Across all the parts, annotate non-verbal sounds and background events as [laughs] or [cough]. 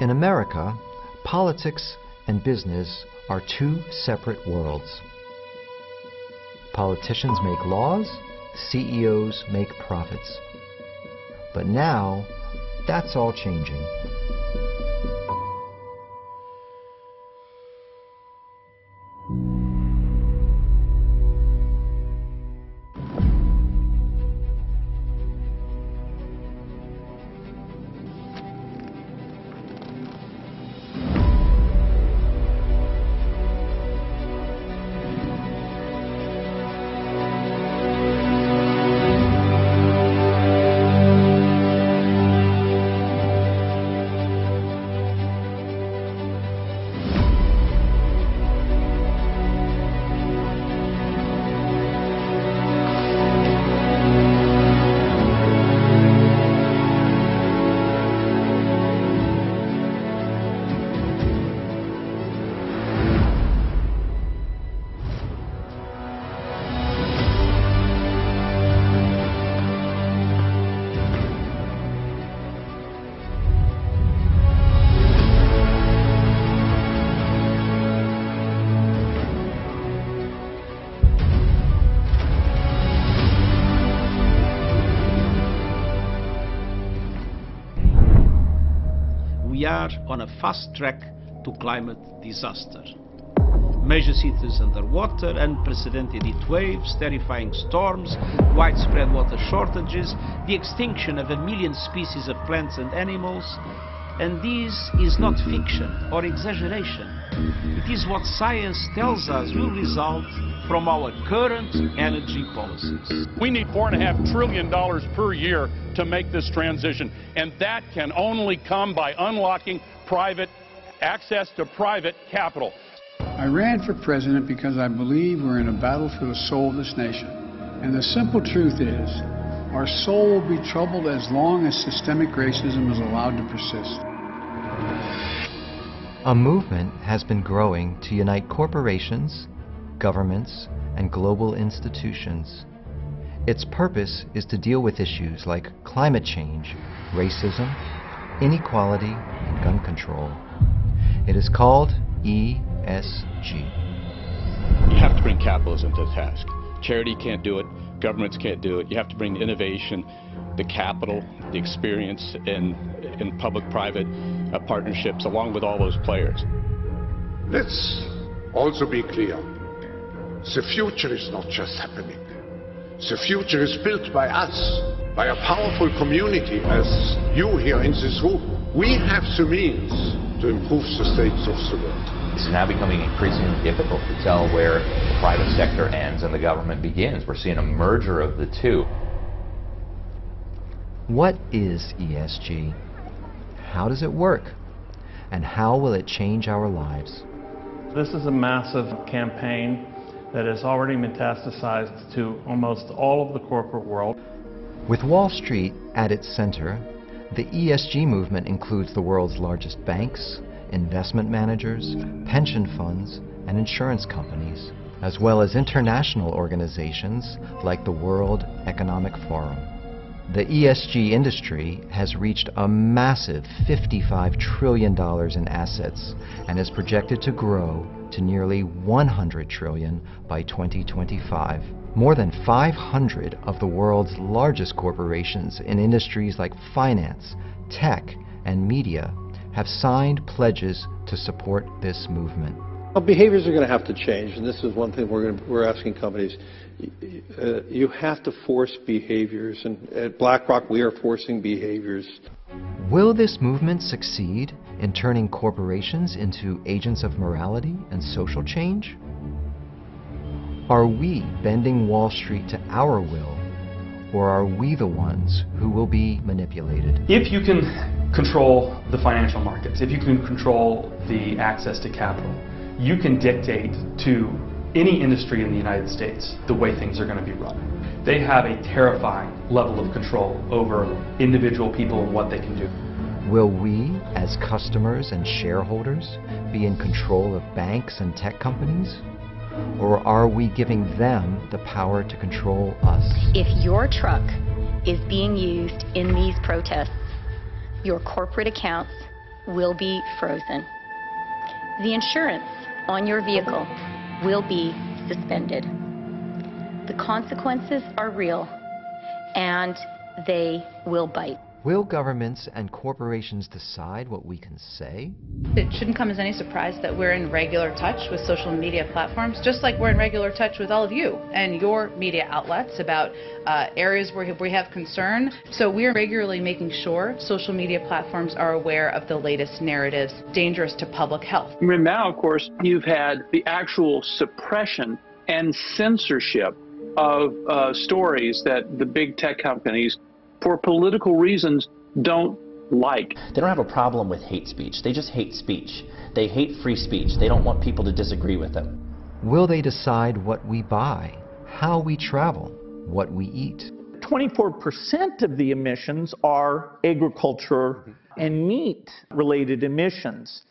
In America, politics and business are two separate worlds. Politicians make laws, CEOs make profits. But now, that's all changing. On a fast track to climate disaster. Major cities underwater, unprecedented heat waves, terrifying storms, widespread water shortages, the extinction of a million species of plants and animals. And this is not fiction or exaggeration. It is what science tells us will result from our current energy policies. We need four and a half trillion dollars per year to make this transition, and that can only come by unlocking private access to private capital. I ran for president because I believe we're in a battle for the soul of this nation. And the simple truth is, our soul will be troubled as long as systemic racism is allowed to persist. A movement has been growing to unite corporations, governments, and global institutions. Its purpose is to deal with issues like climate change, racism, inequality, and gun control. It is called ESG. You have to bring capitalism to the task. Charity can't do it, governments can't do it. You have to bring innovation, the capital, the experience in, in public-private uh, partnerships along with all those players. Let's also be clear. The future is not just happening. The future is built by us, by a powerful community as you here in this room. We have the means to improve the states of the world. It's now becoming increasingly difficult to tell where the private sector ends and the government begins. We're seeing a merger of the two. What is ESG? How does it work? And how will it change our lives? This is a massive campaign that has already metastasized to almost all of the corporate world. With Wall Street at its center, the ESG movement includes the world's largest banks, investment managers, pension funds, and insurance companies, as well as international organizations like the World Economic Forum. The ESG industry has reached a massive $55 trillion in assets and is projected to grow to nearly 100 trillion by 2025. More than 500 of the world's largest corporations in industries like finance, tech, and media have signed pledges to support this movement. Well, behaviors are going to have to change, and this is one thing we're, to, we're asking companies. Uh, you have to force behaviors, and at BlackRock we are forcing behaviors. Will this movement succeed in turning corporations into agents of morality and social change? Are we bending Wall Street to our will, or are we the ones who will be manipulated? If you can control the financial markets, if you can control the access to capital, you can dictate to any industry in the United States the way things are going to be run. They have a terrifying level of control over individual people and what they can do. Will we, as customers and shareholders, be in control of banks and tech companies? Or are we giving them the power to control us? If your truck is being used in these protests, your corporate accounts will be frozen. The insurance on your vehicle will be suspended. The consequences are real and they will bite. Will governments and corporations decide what we can say? It shouldn't come as any surprise that we're in regular touch with social media platforms, just like we're in regular touch with all of you and your media outlets about uh, areas where we have concern. So we're regularly making sure social media platforms are aware of the latest narratives dangerous to public health. And now, of course, you've had the actual suppression and censorship of uh, stories that the big tech companies for political reasons, don't like. They don't have a problem with hate speech. They just hate speech. They hate free speech. They don't want people to disagree with them. Will they decide what we buy, how we travel, what we eat? 24% of the emissions are agriculture mm-hmm. and meat related emissions.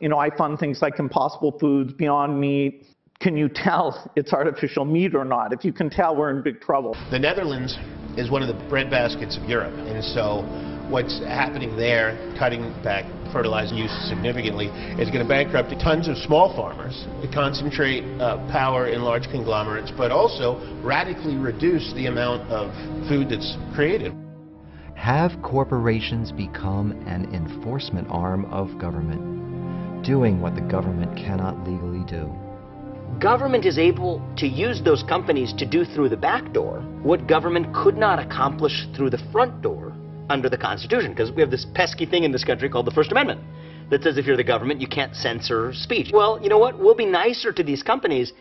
You know, I fund things like Impossible Foods, Beyond Meat. Can you tell it's artificial meat or not? If you can tell, we're in big trouble. The Netherlands is one of the breadbaskets of Europe. And so what's happening there, cutting back fertilizer use significantly, is going to bankrupt tons of small farmers, to concentrate uh, power in large conglomerates, but also radically reduce the amount of food that's created. Have corporations become an enforcement arm of government, doing what the government cannot legally do? Government is able to use those companies to do through the back door what government could not accomplish through the front door under the Constitution, because we have this pesky thing in this country called the First Amendment that says if you're the government, you can't censor speech. Well, you know what? We'll be nicer to these companies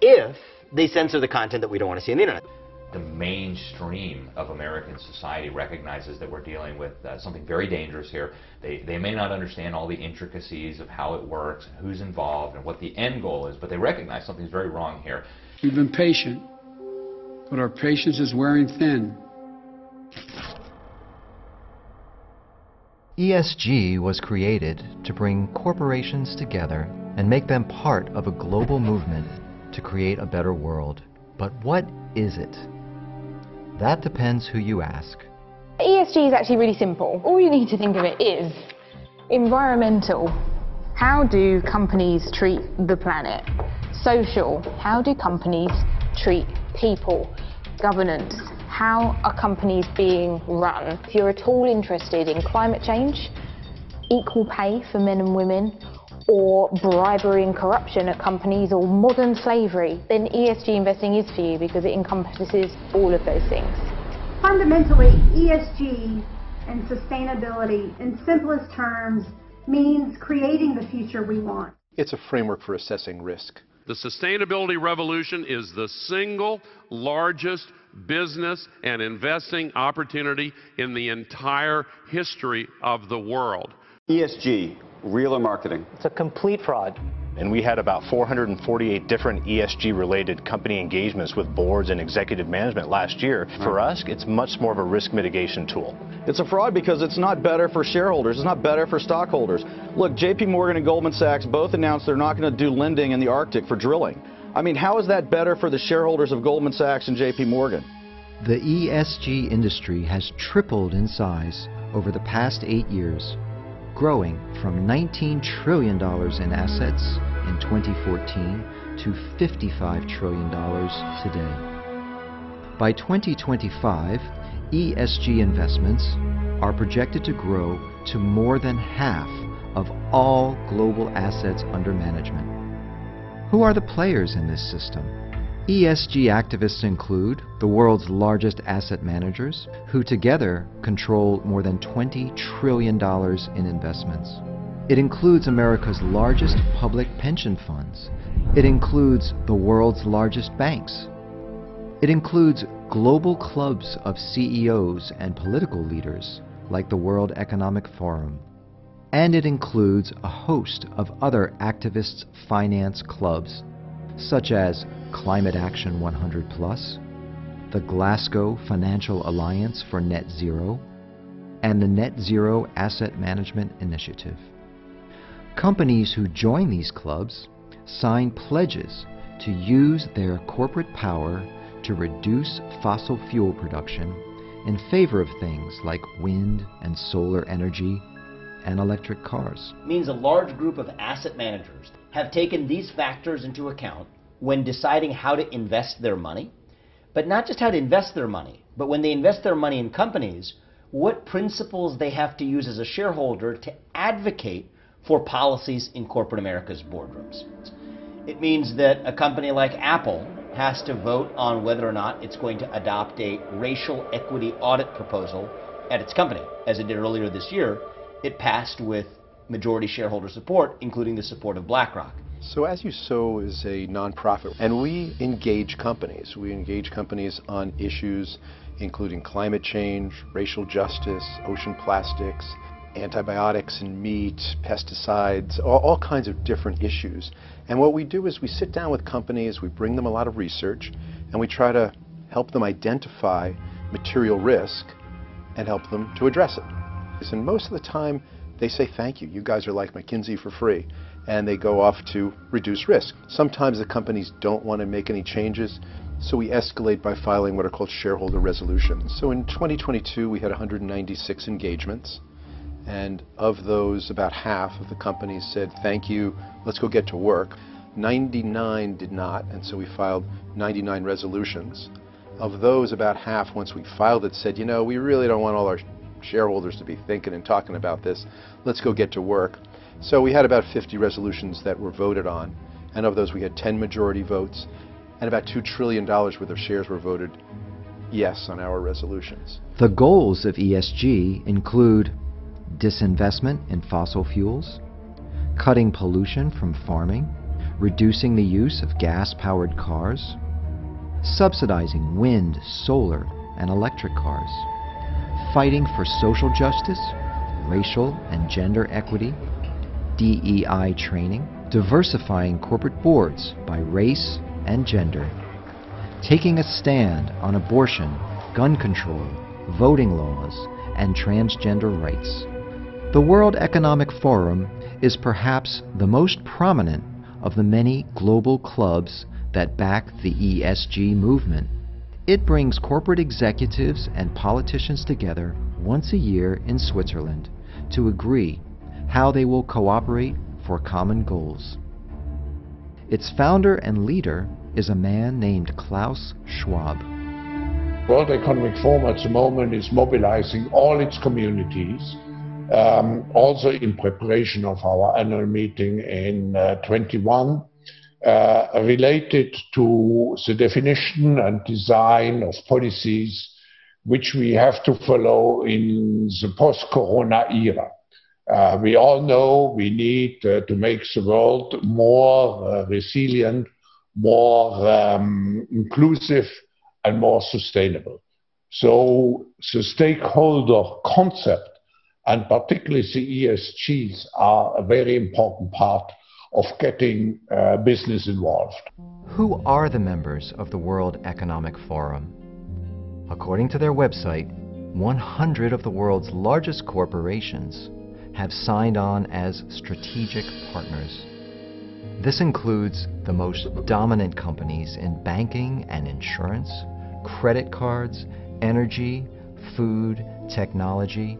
if they censor the content that we don't want to see on the internet the mainstream of American society recognizes that we're dealing with uh, something very dangerous here. They, they may not understand all the intricacies of how it works and who's involved and what the end goal is, but they recognize something's very wrong here. We've been patient, but our patience is wearing thin. ESG was created to bring corporations together and make them part of a global movement to create a better world. But what is it? That depends who you ask. ESG is actually really simple. All you need to think of it is environmental. How do companies treat the planet? Social. How do companies treat people? Governance. How are companies being run? If you're at all interested in climate change, equal pay for men and women, or bribery and corruption at companies or modern slavery, then ESG investing is for you because it encompasses all of those things. Fundamentally, ESG and sustainability, in simplest terms, means creating the future we want. It's a framework for assessing risk. The sustainability revolution is the single largest business and investing opportunity in the entire history of the world. ESG real or marketing. It's a complete fraud. And we had about 448 different ESG related company engagements with boards and executive management last year. For us, it's much more of a risk mitigation tool. It's a fraud because it's not better for shareholders. It's not better for stockholders. Look, JP Morgan and Goldman Sachs both announced they're not going to do lending in the Arctic for drilling. I mean, how is that better for the shareholders of Goldman Sachs and JP Morgan? The ESG industry has tripled in size over the past eight years growing from $19 trillion in assets in 2014 to $55 trillion today. By 2025, ESG investments are projected to grow to more than half of all global assets under management. Who are the players in this system? ESG activists include the world's largest asset managers, who together control more than $20 trillion in investments. It includes America's largest public pension funds. It includes the world's largest banks. It includes global clubs of CEOs and political leaders, like the World Economic Forum. And it includes a host of other activists' finance clubs, such as Climate Action 100 Plus, the Glasgow Financial Alliance for Net Zero, and the Net Zero Asset Management Initiative. Companies who join these clubs sign pledges to use their corporate power to reduce fossil fuel production in favor of things like wind and solar energy, and electric cars. Means a large group of asset managers have taken these factors into account when deciding how to invest their money. But not just how to invest their money, but when they invest their money in companies, what principles they have to use as a shareholder to advocate for policies in corporate America's boardrooms. It means that a company like Apple has to vote on whether or not it's going to adopt a racial equity audit proposal at its company. As it did earlier this year, it passed with majority shareholder support, including the support of BlackRock. So As You Sow is a nonprofit, and we engage companies. We engage companies on issues including climate change, racial justice, ocean plastics, antibiotics in meat, pesticides, all, all, kinds of different issues. And what we do is we sit down with companies, we bring them a lot of research, and we try to help them identify material risk and help them to address it. And most of the time, they say, thank you, you guys are like McKinsey for free, and they go off to reduce risk. Sometimes the companies don't want to make any changes, so we escalate by filing what are called shareholder resolutions. So in 2022, we had 196 engagements. And of those, about half of the companies said, thank you, let's go get to work. 99 did not, and so we filed 99 resolutions. Of those, about half, once we filed it, said, you know, we really don't want all our shareholders to be thinking and talking about this. Let's go get to work. So we had about 50 resolutions that were voted on. And of those, we had 10 majority votes and about $2 trillion worth of shares were voted yes on our resolutions. The goals of ESG include disinvestment in fossil fuels, cutting pollution from farming, reducing the use of gas-powered cars, subsidizing wind, solar, and electric cars, fighting for social justice, racial and gender equity, DEI training, diversifying corporate boards by race, and gender, taking a stand on abortion, gun control, voting laws, and transgender rights. The World Economic Forum is perhaps the most prominent of the many global clubs that back the ESG movement. It brings corporate executives and politicians together once a year in Switzerland to agree how they will cooperate for common goals. Its founder and leader is a man named Klaus Schwab. World Economic Forum at the moment is mobilizing all its communities, um, also in preparation of our annual meeting in uh, 21, uh, related to the definition and design of policies which we have to follow in the post-corona era. Uh, we all know we need uh, to make the world more uh, resilient, more um, inclusive, and more sustainable. So the stakeholder concept, and particularly the ESGs, are a very important part of getting uh, business involved. Who are the members of the World Economic Forum? According to their website, 100 of the world's largest corporations have signed on as strategic partners. This includes the most dominant companies in banking and insurance, credit cards, energy, food, technology,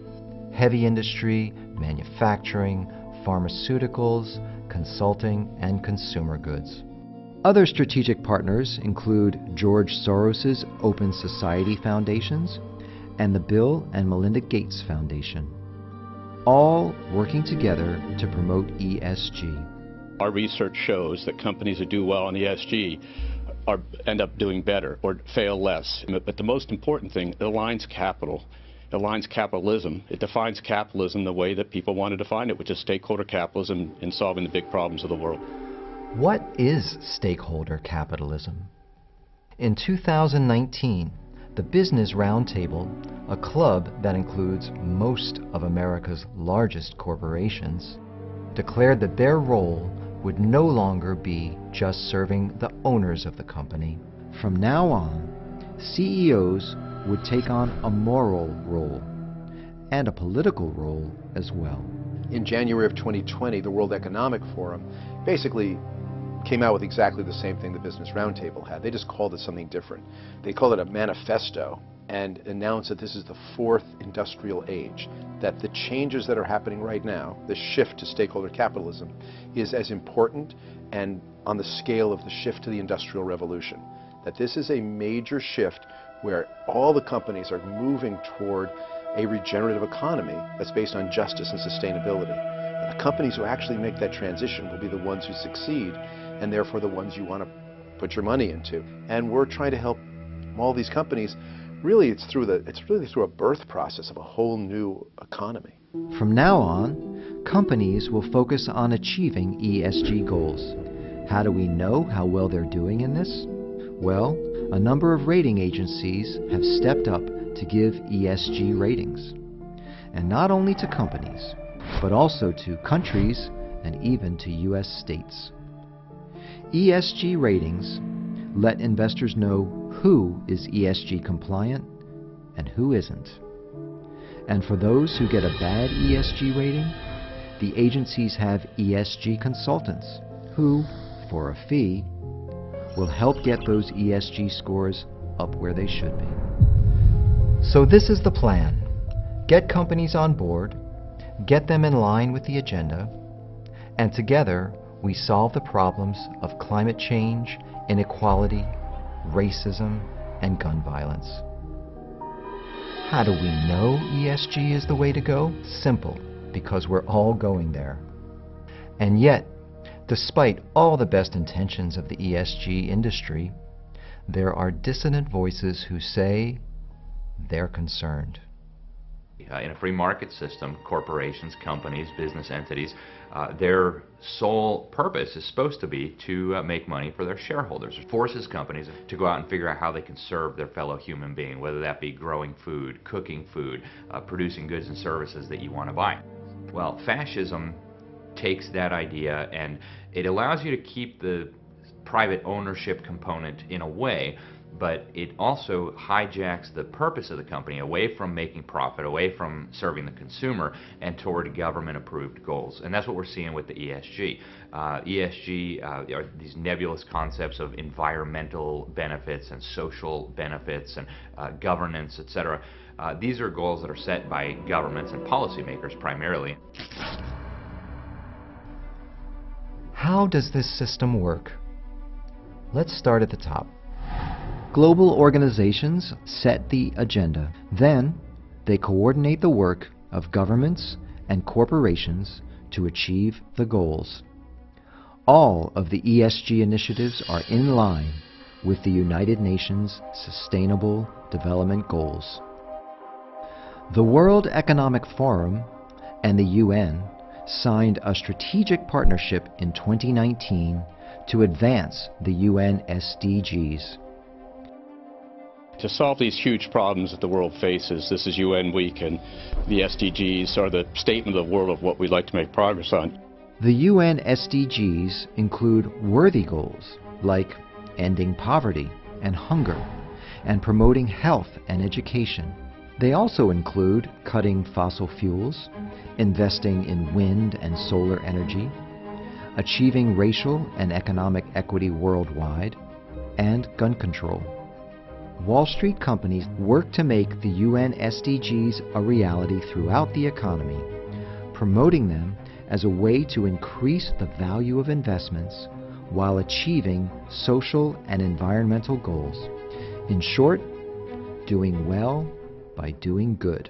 heavy industry, manufacturing, pharmaceuticals, consulting, and consumer goods. Other strategic partners include George Soros's Open Society Foundations and the Bill and Melinda Gates Foundation all working together to promote ESG. Our research shows that companies that do well on ESG are, end up doing better or fail less. But the most important thing, it aligns capital. Aligns capitalism. It defines capitalism the way that people want to define it, which is stakeholder capitalism in solving the big problems of the world. What is stakeholder capitalism? In 2019, the Business Roundtable, a club that includes most of America's largest corporations, declared that their role would no longer be just serving the owners of the company. From now on, CEOs would take on a moral role and a political role as well. In January of 2020, the World Economic Forum basically came out with exactly the same thing the Business Roundtable had. They just called it something different. They called it a manifesto. and announce that this is the fourth industrial age, that the changes that are happening right now, the shift to stakeholder capitalism, is as important and on the scale of the shift to the industrial revolution. That this is a major shift where all the companies are moving toward a regenerative economy that's based on justice and sustainability. And the companies who actually make that transition will be the ones who succeed and therefore the ones you want to put your money into. And we're trying to help all these companies. Really, it's through the it's really through a birth process of a whole new economy. From now on, companies will focus on achieving ESG goals. How do we know how well they're doing in this? Well, a number of rating agencies have stepped up to give ESG ratings. And not only to companies, but also to countries and even to U.S. states. ESG ratings let investors know who is ESG compliant and who isn't. And for those who get a bad ESG rating, the agencies have ESG consultants who, for a fee, will help get those ESG scores up where they should be. So this is the plan. Get companies on board, get them in line with the agenda, and together we solve the problems of climate change, inequality, racism, and gun violence. How do we know ESG is the way to go? Simple, because we're all going there. And yet, despite all the best intentions of the ESG industry, there are dissonant voices who say they're concerned. Uh, in a free market system, corporations, companies, business entities, uh, their sole purpose is supposed to be to uh, make money for their shareholders. It forces companies to go out and figure out how they can serve their fellow human being, whether that be growing food, cooking food, uh, producing goods and services that you want to buy. Well, fascism takes that idea and it allows you to keep the private ownership component in a way but it also hijacks the purpose of the company away from making profit, away from serving the consumer, and toward government approved goals. And that's what we're seeing with the ESG. Uh, ESG uh, are these nebulous concepts of environmental benefits and social benefits and uh, governance, etc. Uh, these are goals that are set by governments and policymakers primarily. How does this system work? Let's start at the top. Global organizations set the agenda. Then, they coordinate the work of governments and corporations to achieve the goals. All of the ESG initiatives are in line with the United Nations Sustainable Development Goals. The World Economic Forum and the UN signed a strategic partnership in 2019 to advance the UN SDGs. To solve these huge problems that the world faces, this is UN Week, and the SDGs are the statement of the world of what we'd like to make progress on. The UN SDGs include worthy goals like ending poverty and hunger and promoting health and education. They also include cutting fossil fuels, investing in wind and solar energy, achieving racial and economic equity worldwide, and gun control. Wall Street companies work to make the UN SDGs a reality throughout the economy, promoting them as a way to increase the value of investments while achieving social and environmental goals. In short, doing well by doing good.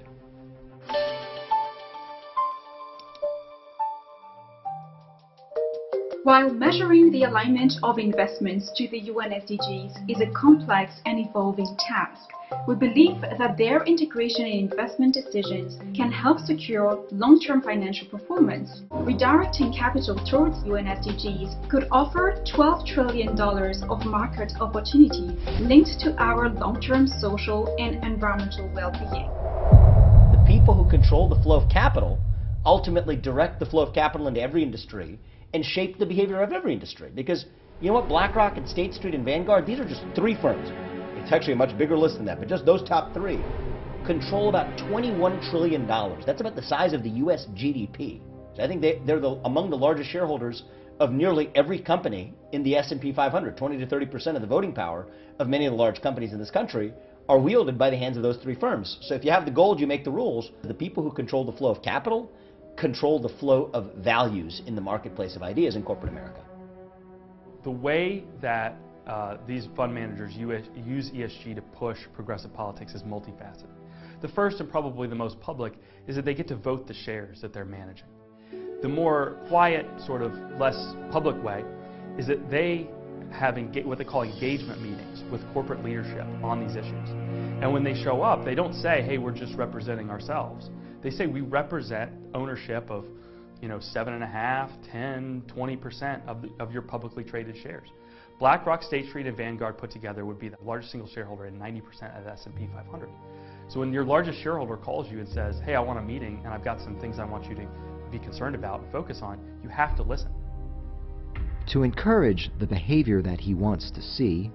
While measuring the alignment of investments to the UN SDGs is a complex and evolving task, we believe that their integration in investment decisions can help secure long-term financial performance. Redirecting capital towards UN SDGs could offer $12 trillion of market opportunity linked to our long-term social and environmental well-being. The people who control the flow of capital ultimately direct the flow of capital into every industry and shape the behavior of every industry. Because you know what? BlackRock and State Street and Vanguard, these are just three firms. It's actually a much bigger list than that, but just those top three control about $21 trillion. That's about the size of the U.S. GDP. So I think they, they're the, among the largest shareholders of nearly every company in the S&P 500. 20 to 30 percent of the voting power of many of the large companies in this country are wielded by the hands of those three firms. So if you have the gold, you make the rules. The people who control the flow of capital control the flow of values in the marketplace of ideas in corporate America. The way that uh, these fund managers use ESG to push progressive politics is multifaceted. The first and probably the most public is that they get to vote the shares that they're managing. The more quiet, sort of less public way is that they have what they call engagement meetings with corporate leadership on these issues. And when they show up, they don't say, hey, we're just representing ourselves. They say we represent ownership of you know, 7.5, 10, 20% of, the, of your publicly traded shares. BlackRock, State Street, and Vanguard put together would be the largest single shareholder in 90% of the S&P 500. So when your largest shareholder calls you and says, hey, I want a meeting and I've got some things I want you to be concerned about and focus on, you have to listen. To encourage the behavior that he wants to see,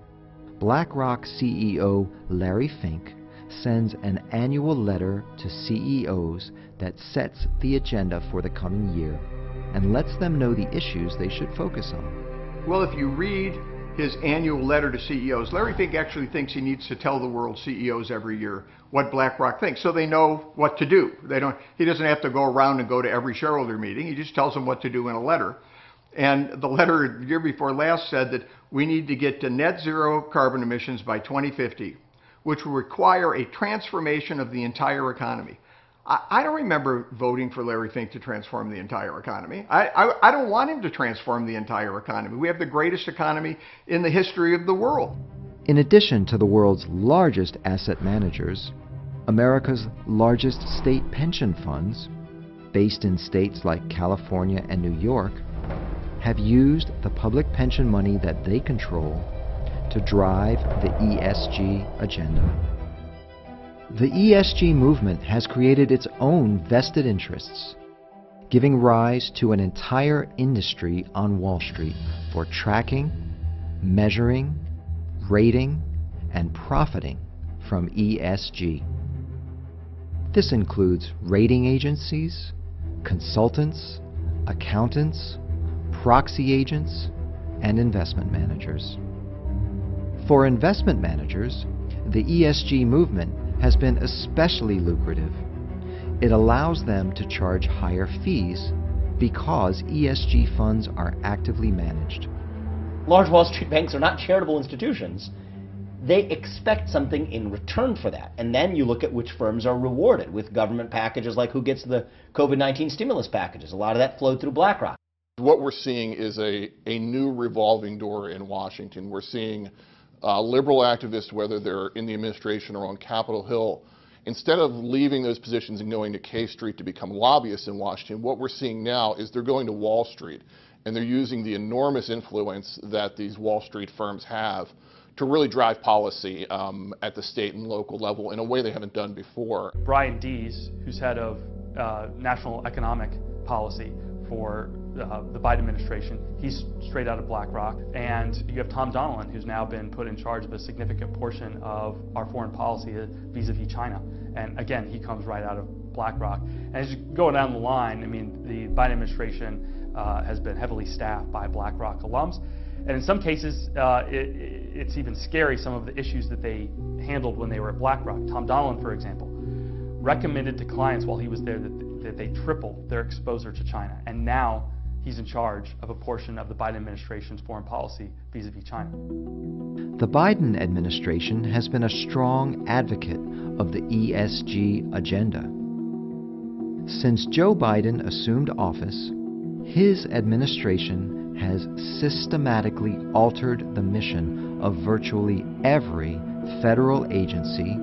BlackRock CEO Larry Fink sends an annual letter to CEOs that sets the agenda for the coming year and lets them know the issues they should focus on. Well, if you read his annual letter to CEOs, Larry Fink actually thinks he needs to tell the world CEOs every year what BlackRock thinks so they know what to do. They don't he doesn't have to go around and go to every shareholder meeting. He just tells them what to do in a letter. And the letter the year before last said that we need to get to net zero carbon emissions by 2050, which will require a transformation of the entire economy. I, I don't remember voting for Larry Fink to transform the entire economy. I, I, I don't want him to transform the entire economy. We have the greatest economy in the history of the world. In addition to the world's largest asset managers, America's largest state pension funds, based in states like California and New York, have used the public pension money that they control to drive the ESG agenda. The ESG movement has created its own vested interests, giving rise to an entire industry on Wall Street for tracking, measuring, rating, and profiting from ESG. This includes rating agencies, consultants, accountants, proxy agents, and investment managers. For investment managers, the ESG movement has been especially lucrative. It allows them to charge higher fees because ESG funds are actively managed. Large Wall Street banks are not charitable institutions. They expect something in return for that. And then you look at which firms are rewarded with government packages like who gets the COVID 19 stimulus packages. A lot of that flowed through BlackRock. What we're seeing is a, a new revolving door in Washington. We're seeing uh, liberal activists, whether they're in the administration or on Capitol Hill, instead of leaving those positions and going to K Street to become lobbyists in Washington, what we're seeing now is they're going to Wall Street and they're using the enormous influence that these Wall Street firms have to really drive policy um, at the state and local level in a way they haven't done before. Brian Deese, who's head of uh, national economic policy for uh, the Biden administration. He's straight out of BlackRock. And you have Tom Donilon, who's now been put in charge of a significant portion of our foreign policy vis-a-vis China. And again, he comes right out of BlackRock. And as you go down the line, I mean, the Biden administration uh, has been heavily staffed by BlackRock alums. And in some cases, uh, it, it's even scary some of the issues that they handled when they were at BlackRock. Tom Donilon, for example, recommended to clients while he was there that, that they triple their exposure to China. And now he's in charge of a portion of the Biden administration's foreign policy vis-a-vis China. The Biden administration has been a strong advocate of the ESG agenda. Since Joe Biden assumed office, his administration has systematically altered the mission of virtually every federal agency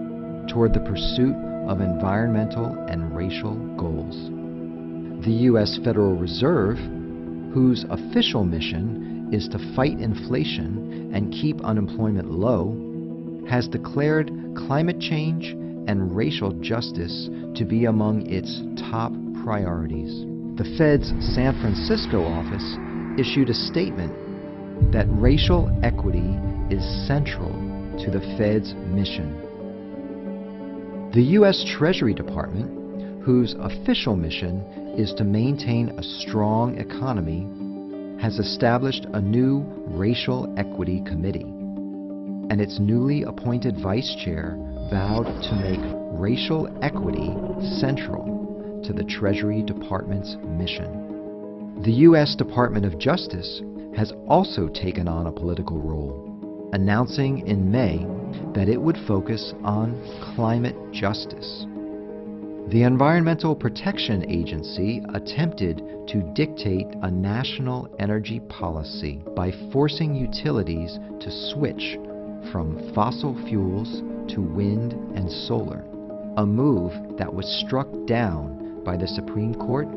toward the pursuit of environmental and racial goals. The U.S. Federal Reserve whose official mission is to fight inflation and keep unemployment low, has declared climate change and racial justice to be among its top priorities. The Fed's San Francisco office issued a statement that racial equity is central to the Fed's mission. The U.S. Treasury Department whose official mission is to maintain a strong economy, has established a new Racial Equity Committee, and its newly appointed vice chair, vowed to make racial equity central to the Treasury Department's mission. The U.S. Department of Justice has also taken on a political role, announcing in May that it would focus on climate justice. The Environmental Protection Agency attempted to dictate a national energy policy by forcing utilities to switch from fossil fuels to wind and solar, a move that was struck down by the Supreme Court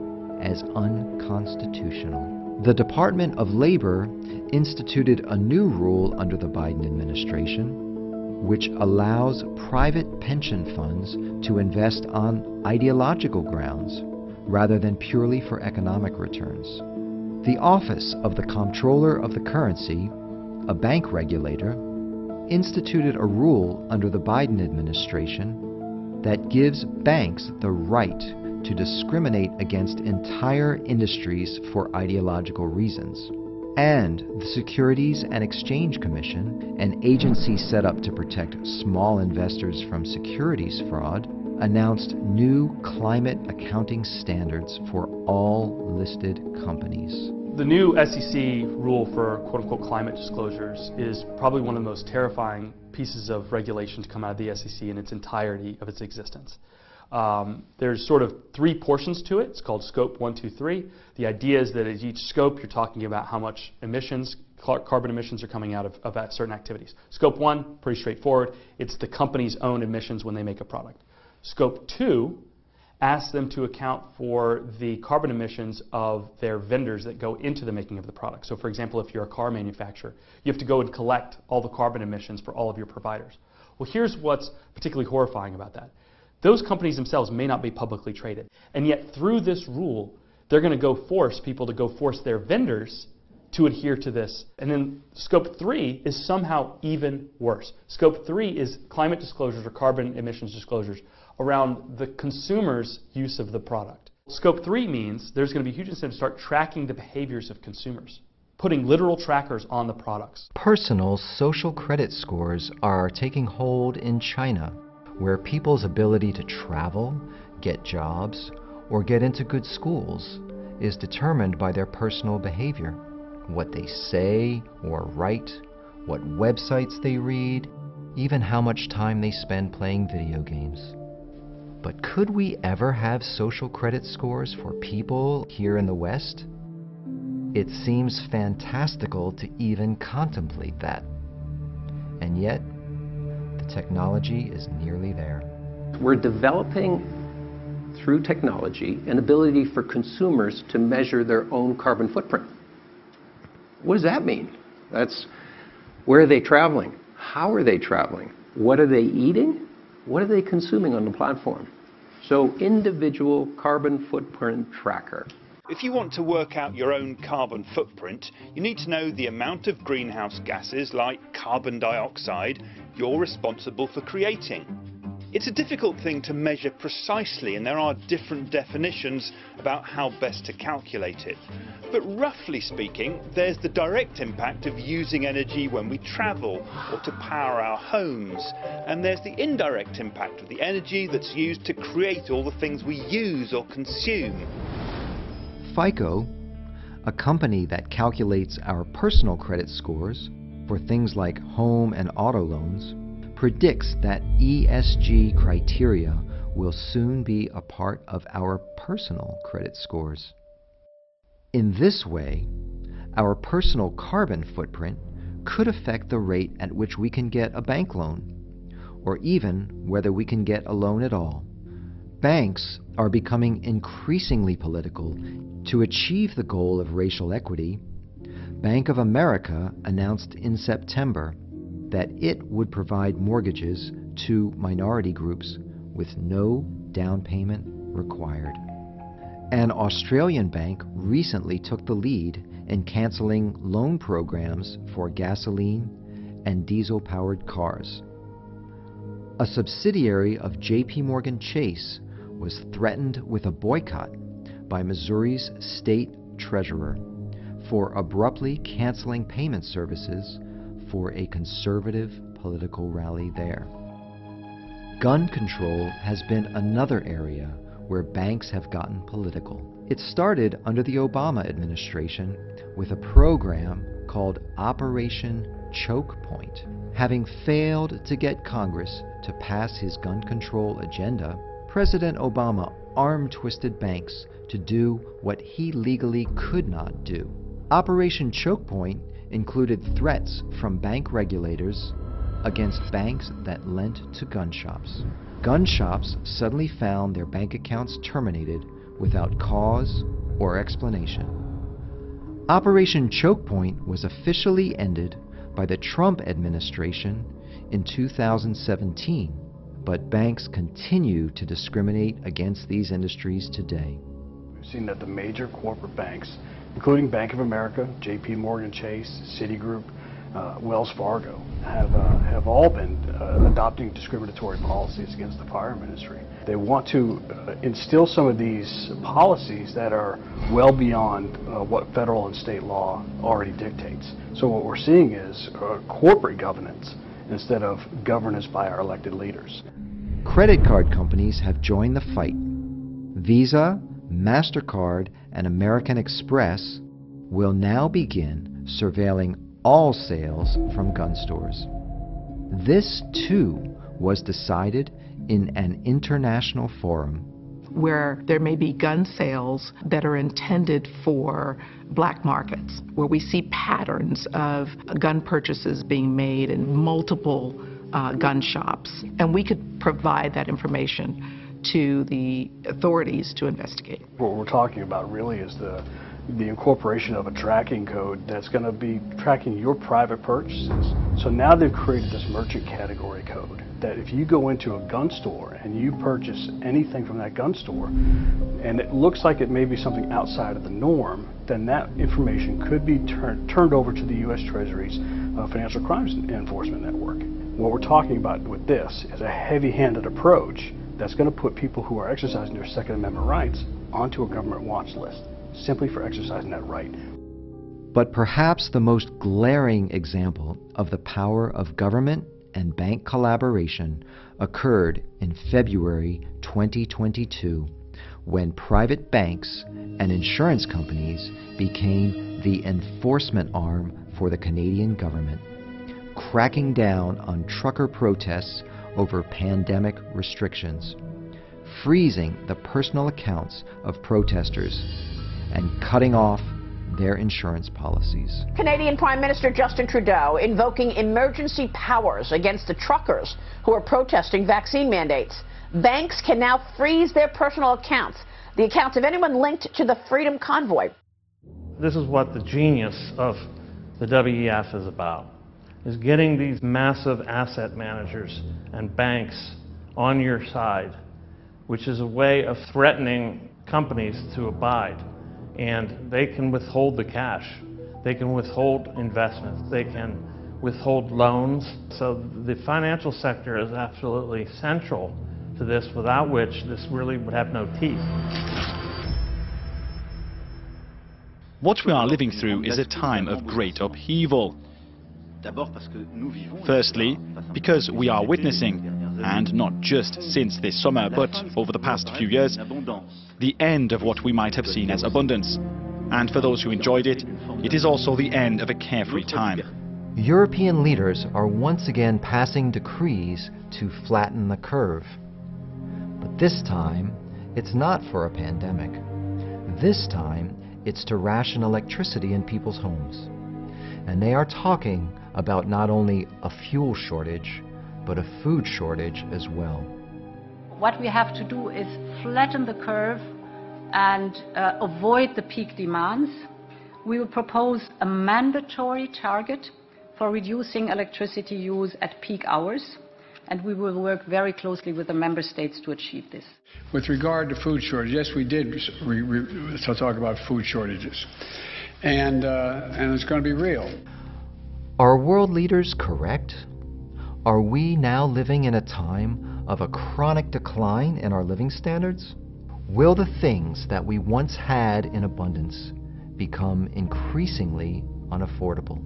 as unconstitutional. The Department of Labor instituted a new rule under the Biden administration which allows private pension funds to invest on ideological grounds rather than purely for economic returns. The Office of the Comptroller of the Currency, a bank regulator, instituted a rule under the Biden administration that gives banks the right to discriminate against entire industries for ideological reasons. And the Securities and Exchange Commission, an agency set up to protect small investors from securities fraud, announced new climate accounting standards for all listed companies. The new SEC rule for quote unquote climate disclosures is probably one of the most terrifying pieces of regulation to come out of the SEC in its entirety of its existence. Um, there's sort of three portions to it. It's called scope one, two, three. The idea is that at each scope, you're talking about how much emissions, carbon emissions are coming out of, of certain activities. Scope one, pretty straightforward. It's the company's own emissions when they make a product. Scope two asks them to account for the carbon emissions of their vendors that go into the making of the product. So for example, if you're a car manufacturer, you have to go and collect all the carbon emissions for all of your providers. Well, here's what's particularly horrifying about that. Those companies themselves may not be publicly traded. And yet through this rule, they're going to go force people to go force their vendors to adhere to this. And then scope three is somehow even worse. Scope three is climate disclosures or carbon emissions disclosures around the consumer's use of the product. Scope 3 means there's going to be huge incentive to start tracking the behaviors of consumers, putting literal trackers on the products. Personal social credit scores are taking hold in China, where people's ability to travel, get jobs, or get into good schools is determined by their personal behavior. What they say or write, what websites they read, even how much time they spend playing video games. But could we ever have social credit scores for people here in the West? It seems fantastical to even contemplate that. And yet, the technology is nearly there. We're developing through technology an ability for consumers to measure their own carbon footprint. What does that mean? That's where are they traveling? How are they traveling? What are they eating? What are they consuming on the platform? So individual carbon footprint tracker. If you want to work out your own carbon footprint, you need to know the amount of greenhouse gases like carbon dioxide you're responsible for creating. It's a difficult thing to measure precisely and there are different definitions about how best to calculate it. But roughly speaking, there's the direct impact of using energy when we travel or to power our homes. And there's the indirect impact of the energy that's used to create all the things we use or consume. FICO, a company that calculates our personal credit scores for things like home and auto loans, predicts that ESG criteria will soon be a part of our personal credit scores. In this way, our personal carbon footprint could affect the rate at which we can get a bank loan, or even whether we can get a loan at all. Banks are becoming increasingly political. To achieve the goal of racial equity, Bank of America announced in September that it would provide mortgages to minority groups with no down payment required. An Australian bank recently took the lead in canceling loan programs for gasoline and diesel powered cars. A subsidiary of JP Morgan Chase was threatened with a boycott by Missouri's state treasurer for abruptly canceling payment services for a conservative political rally there. Gun control has been another area where banks have gotten political. It started under the Obama administration with a program called Operation Choke Point. Having failed to get Congress to pass his gun control agenda, President Obama arm twisted banks to do what he legally could not do. Operation Choke Point included threats from bank regulators against banks that lent to gun shops. Gun shops suddenly found their bank accounts terminated without cause or explanation. Operation Choke Point was officially ended by the Trump administration in 2017, but banks continue to discriminate against these industries today. We've seen that the major corporate banks, including Bank of America, JP Morgan Chase, Citigroup, uh, Wells Fargo, have, uh, have all been uh, adopting discriminatory policies against the firearm industry. They want to uh, instill some of these policies that are well beyond uh, what federal and state law already dictates. So what we're seeing is uh, corporate governance instead of governance by our elected leaders. Credit card companies have joined the fight. Visa, MasterCard, and American Express will now begin surveilling all sales from gun stores. This, too, was decided in an international forum where there may be gun sales that are intended for black markets, where we see patterns of gun purchases being made in multiple uh, gun shops. And we could provide that information to the authorities to investigate. What we're talking about really is the the incorporation of a tracking code that's going to be tracking your private purchases. So now they've created this merchant category code that if you go into a gun store and you purchase anything from that gun store and it looks like it may be something outside of the norm, then that information could be tur turned over to the U.S. Treasury's uh, Financial Crimes Enforcement Network. What we're talking about with this is a heavy-handed approach that's going to put people who are exercising their Second Amendment rights onto a government watch list simply for exercising that right. But perhaps the most glaring example of the power of government and bank collaboration occurred in February 2022 when private banks and insurance companies became the enforcement arm for the Canadian government, cracking down on trucker protests over pandemic restrictions, freezing the personal accounts of protesters and cutting off their insurance policies. Canadian Prime Minister Justin Trudeau invoking emergency powers against the truckers who are protesting vaccine mandates. Banks can now freeze their personal accounts, the accounts of anyone linked to the Freedom Convoy. This is what the genius of the WEF is about, is getting these massive asset managers and banks on your side, which is a way of threatening companies to abide and they can withhold the cash. They can withhold investments. They can withhold loans. So the financial sector is absolutely central to this, without which this really would have no teeth. What we are living through is a time of great upheaval. Firstly, because we are witnessing, and not just since this summer, but over the past few years, the end of what we might have seen as abundance. And for those who enjoyed it, it is also the end of a carefree time. European leaders are once again passing decrees to flatten the curve. But this time, it's not for a pandemic. This time, it's to ration electricity in people's homes. And they are talking about not only a fuel shortage, but a food shortage as well. What we have to do is flatten the curve and uh, avoid the peak demands. We will propose a mandatory target for reducing electricity use at peak hours, and we will work very closely with the member states to achieve this. With regard to food shortage, yes, we did re- re- so talk about food shortages, and uh, and it's going to be real. Are world leaders correct? Are we now living in a time of a chronic decline in our living standards? Will the things that we once had in abundance become increasingly unaffordable?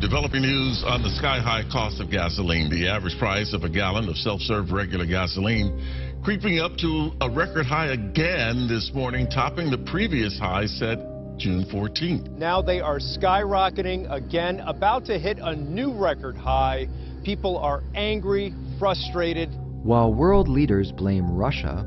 Developing news on the sky-high cost of gasoline. The average price of a gallon of self-serve regular gasoline creeping up to a record high again this morning, topping the previous high set June 14th. Now they are skyrocketing again, about to hit a new record high. People are angry, frustrated. While world leaders blame Russia,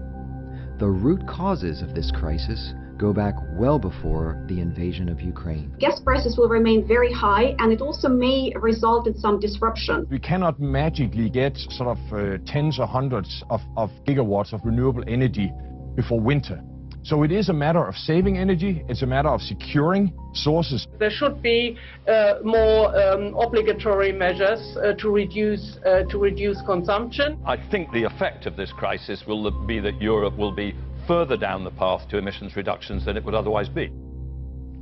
the root causes of this crisis go back well before the invasion of Ukraine. Gas prices will remain very high and it also may result in some disruption. We cannot magically get sort of uh, tens or hundreds of, of gigawatts of renewable energy before winter. So it is a matter of saving energy, it's a matter of securing sources. There should be uh, more um, obligatory measures uh, to reduce uh, to reduce consumption. I think the effect of this crisis will be that Europe will be further down the path to emissions reductions than it would otherwise be.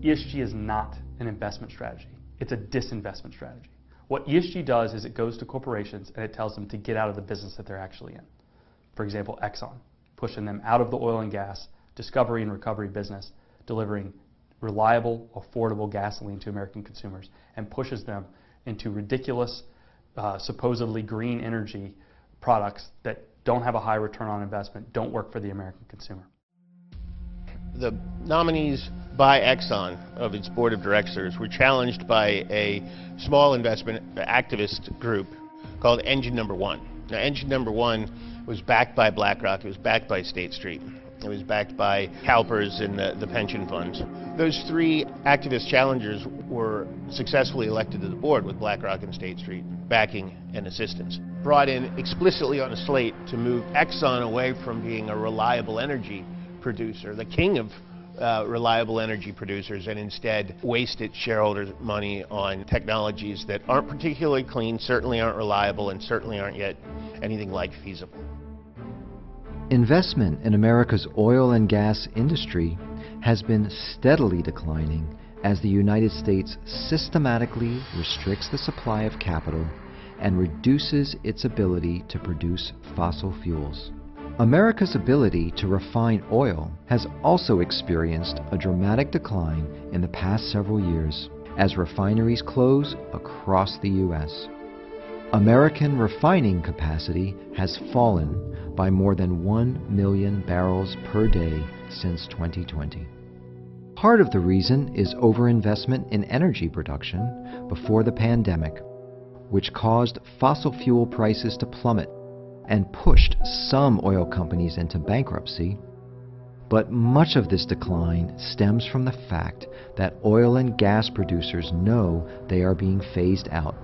ESG is not an investment strategy. It's a disinvestment strategy. What ESG does is it goes to corporations and it tells them to get out of the business that they're actually in. For example, Exxon, pushing them out of the oil and gas discovery and recovery business, delivering reliable, affordable gasoline to American consumers, and pushes them into ridiculous, uh, supposedly green energy products that don't have a high return on investment, don't work for the American consumer. The nominees by Exxon of its board of directors were challenged by a small investment activist group called Engine Number One. Now, Engine Number One was backed by BlackRock, it was backed by State Street, it was backed by CalPERS and the, the pension funds. Those three activist challengers were successfully elected to the board with BlackRock and State Street backing and assistance. Brought in explicitly on a slate to move Exxon away from being a reliable energy producer, the king of uh, reliable energy producers, and instead waste its shareholders' money on technologies that aren't particularly clean, certainly aren't reliable, and certainly aren't yet anything like feasible. Investment in America's oil and gas industry has been steadily declining as the United States systematically restricts the supply of capital and reduces its ability to produce fossil fuels. America's ability to refine oil has also experienced a dramatic decline in the past several years as refineries close across the U.S. American refining capacity has fallen by more than 1 million barrels per day since 2020. Part of the reason is overinvestment in energy production before the pandemic, which caused fossil fuel prices to plummet and pushed some oil companies into bankruptcy. But much of this decline stems from the fact that oil and gas producers know they are being phased out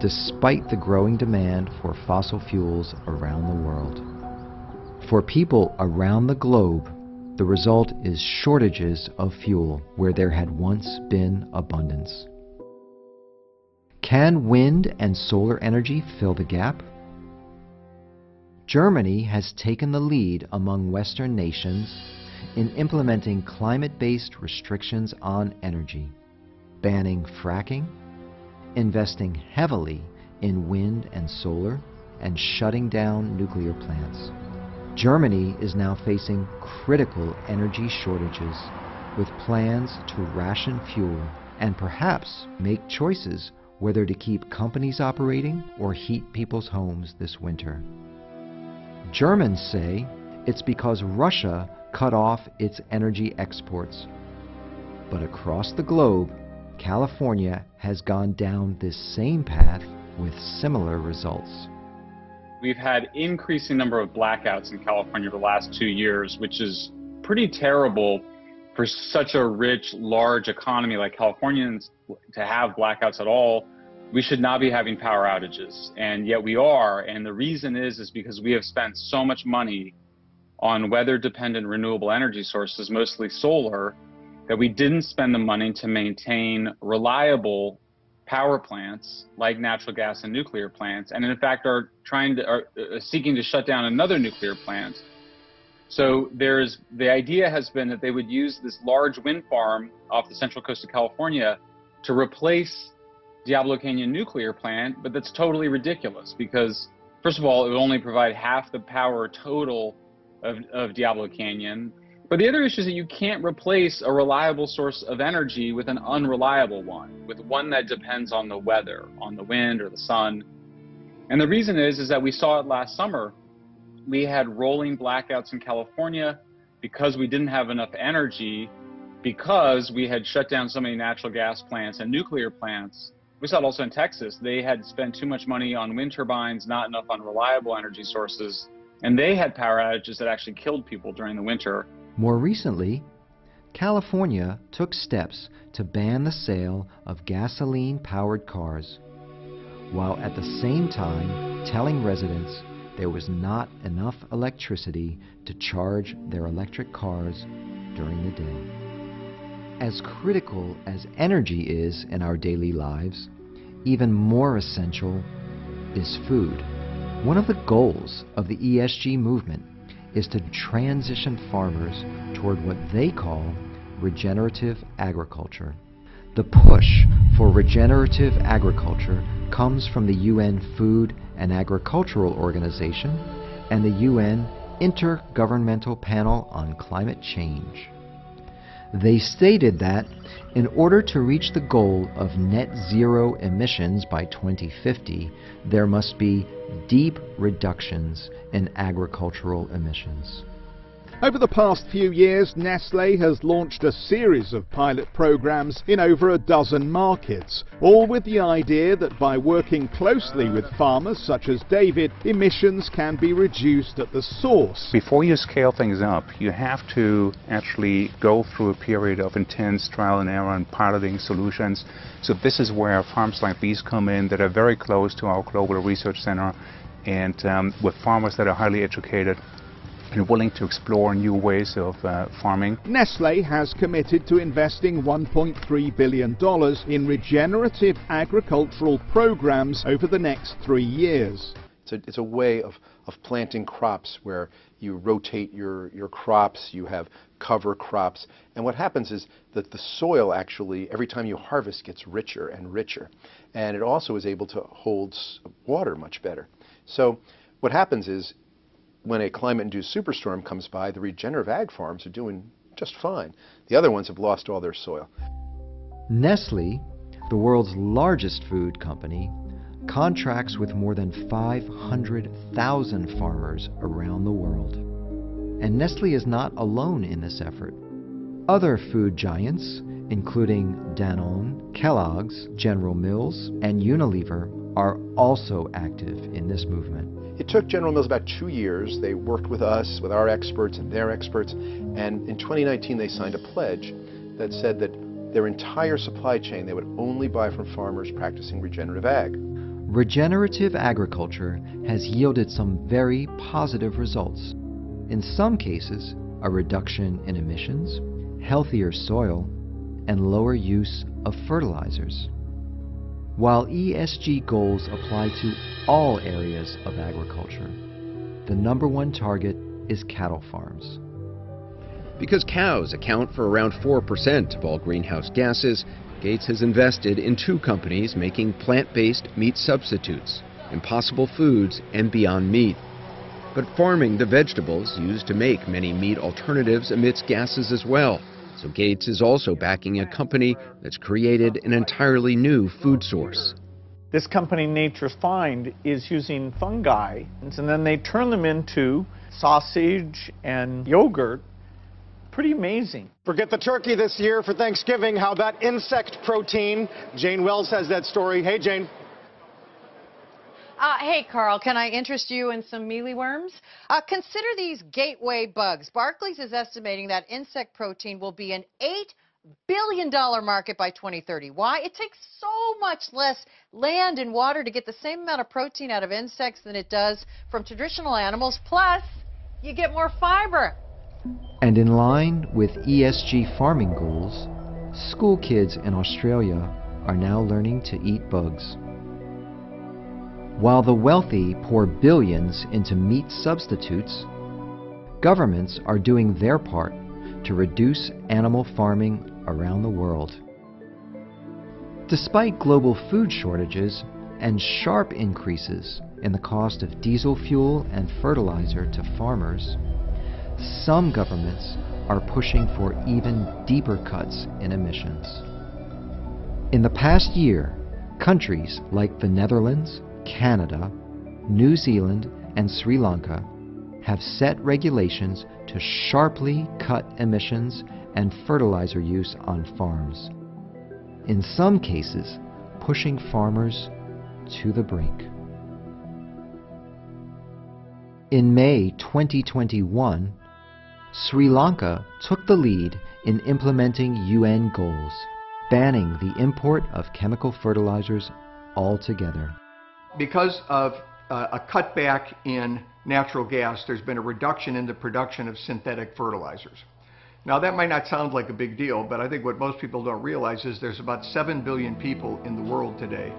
despite the growing demand for fossil fuels around the world. For people around the globe, the result is shortages of fuel where there had once been abundance. Can wind and solar energy fill the gap? Germany has taken the lead among Western nations in implementing climate-based restrictions on energy, banning fracking, investing heavily in wind and solar, and shutting down nuclear plants. Germany is now facing critical energy shortages with plans to ration fuel and perhaps make choices whether to keep companies operating or heat people's homes this winter. Germans say it's because Russia cut off its energy exports. But across the globe, California has gone down this same path with similar results. We've had increasing number of blackouts in California the last two years, which is pretty terrible for such a rich, large economy like Californians to have blackouts at all. We should not be having power outages, and yet we are. And the reason is is because we have spent so much money on weather-dependent renewable energy sources, mostly solar, that we didn't spend the money to maintain reliable power plants like natural gas and nuclear plants, and in fact are trying to are uh, seeking to shut down another nuclear plant. So there's the idea has been that they would use this large wind farm off the central coast of California to replace Diablo Canyon nuclear plant, but that's totally ridiculous because first of all, it would only provide half the power total of, of Diablo Canyon But the other issue is that you can't replace a reliable source of energy with an unreliable one, with one that depends on the weather, on the wind or the sun. And the reason is is that we saw it last summer. We had rolling blackouts in California because we didn't have enough energy because we had shut down so many natural gas plants and nuclear plants. We saw it also in Texas. They had spent too much money on wind turbines, not enough on reliable energy sources, and they had power outages that actually killed people during the winter. More recently, California took steps to ban the sale of gasoline-powered cars, while at the same time telling residents there was not enough electricity to charge their electric cars during the day. As critical as energy is in our daily lives, even more essential is food. One of the goals of the ESG movement is to transition farmers toward what they call regenerative agriculture. The push for regenerative agriculture comes from the UN Food and Agricultural Organization and the UN Intergovernmental Panel on Climate Change. They stated that in order to reach the goal of net zero emissions by 2050, there must be deep reductions in agricultural emissions. Over the past few years, Nestle has launched a series of pilot programs in over a dozen markets, all with the idea that by working closely with farmers such as David, emissions can be reduced at the source. Before you scale things up, you have to actually go through a period of intense trial and error and piloting solutions. So this is where farms like these come in that are very close to our global research center and um, with farmers that are highly educated and willing to explore new ways of uh, farming. Nestle has committed to investing $1.3 billion in regenerative agricultural programs over the next three years. It's a, it's a way of, of planting crops where you rotate your, your crops, you have cover crops, and what happens is that the soil actually, every time you harvest, gets richer and richer. And it also is able to hold water much better. So what happens is when a climate-induced superstorm comes by, the regenerative ag farms are doing just fine. The other ones have lost all their soil. Nestle, the world's largest food company, contracts with more than 500,000 farmers around the world. And Nestle is not alone in this effort. Other food giants, including Danone, Kellogg's, General Mills, and Unilever, are also active in this movement. It took General Mills about two years. They worked with us, with our experts and their experts, and in 2019 they signed a pledge that said that their entire supply chain they would only buy from farmers practicing regenerative ag. Regenerative agriculture has yielded some very positive results. In some cases, a reduction in emissions, healthier soil, and lower use of fertilizers. While ESG goals apply to all areas of agriculture, the number one target is cattle farms. Because cows account for around 4% of all greenhouse gases, Gates has invested in two companies making plant-based meat substitutes, Impossible Foods and Beyond Meat. But farming the vegetables used to make many meat alternatives emits gases as well. So Gates is also backing a company that's created an entirely new food source. This company, Nature's Fynd, is using fungi, and then they turn them into sausage and yogurt. Pretty amazing. Forget the turkey this year for Thanksgiving. How about insect protein? Jane Wells has that story. Hey, Jane. Uh, hey, Carl, can I interest you in some mealyworms? Uh, consider these gateway bugs. Barclays is estimating that insect protein will be an $8 billion market by 2030. Why? It takes so much less land and water to get the same amount of protein out of insects than it does from traditional animals. Plus, you get more fiber. And in line with ESG farming goals, school kids in Australia are now learning to eat bugs. While the wealthy pour billions into meat substitutes, governments are doing their part to reduce animal farming around the world. Despite global food shortages and sharp increases in the cost of diesel fuel and fertilizer to farmers, some governments are pushing for even deeper cuts in emissions. In the past year, countries like the Netherlands, Canada, New Zealand, and Sri Lanka have set regulations to sharply cut emissions and fertilizer use on farms. In some cases, pushing farmers to the brink. In May 2021, Sri Lanka took the lead in implementing UN goals, banning the import of chemical fertilizers altogether. Because of uh, a cutback in natural gas, there's been a reduction in the production of synthetic fertilizers. Now that might not sound like a big deal, but I think what most people don't realize is there's about 7 billion people in the world today.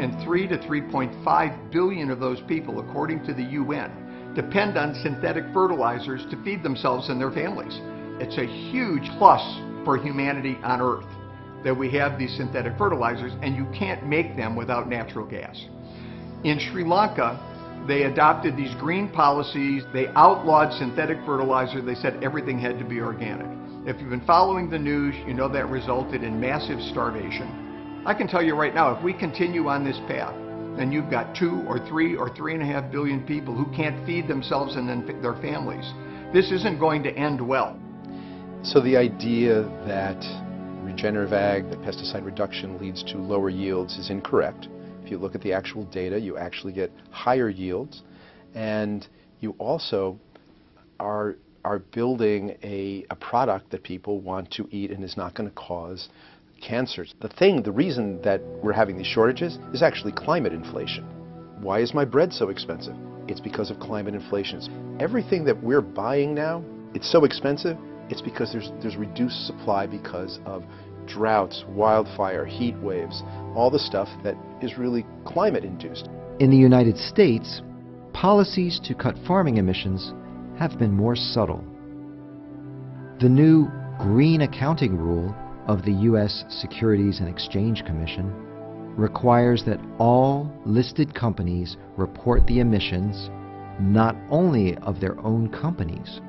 And 3 to 3.5 billion of those people, according to the UN, depend on synthetic fertilizers to feed themselves and their families. It's a huge plus for humanity on Earth that we have these synthetic fertilizers, and you can't make them without natural gas. In Sri Lanka, they adopted these green policies. They outlawed synthetic fertilizer. They said everything had to be organic. If you've been following the news, you know that resulted in massive starvation. I can tell you right now, if we continue on this path, then you've got two or three or three and a half billion people who can't feed themselves and their families. This isn't going to end well. So the idea that regenerative ag, that pesticide reduction leads to lower yields is incorrect. You look at the actual data, you actually get higher yields, and you also are are building a, a product that people want to eat and is not going to cause cancers. The thing, the reason that we're having these shortages is actually climate inflation. Why is my bread so expensive? It's because of climate inflation. Everything that we're buying now, it's so expensive, it's because there's, there's reduced supply because of droughts, wildfire, heat waves, all the stuff that is really climate induced. In the United States, policies to cut farming emissions have been more subtle. The new green accounting rule of the U.S. Securities and Exchange Commission requires that all listed companies report the emissions not only of their own companies,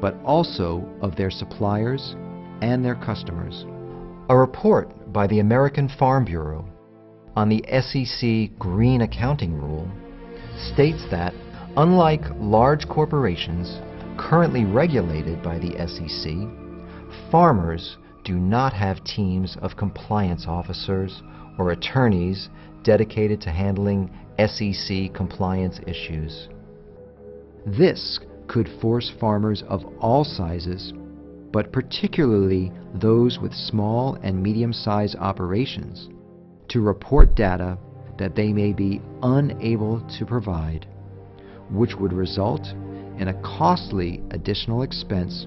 but also of their suppliers and their customers. A report by the American Farm Bureau on the SEC Green Accounting Rule states that, unlike large corporations currently regulated by the SEC, farmers do not have teams of compliance officers or attorneys dedicated to handling SEC compliance issues. This could force farmers of all sizes but particularly those with small and medium-sized operations, to report data that they may be unable to provide, which would result in a costly additional expense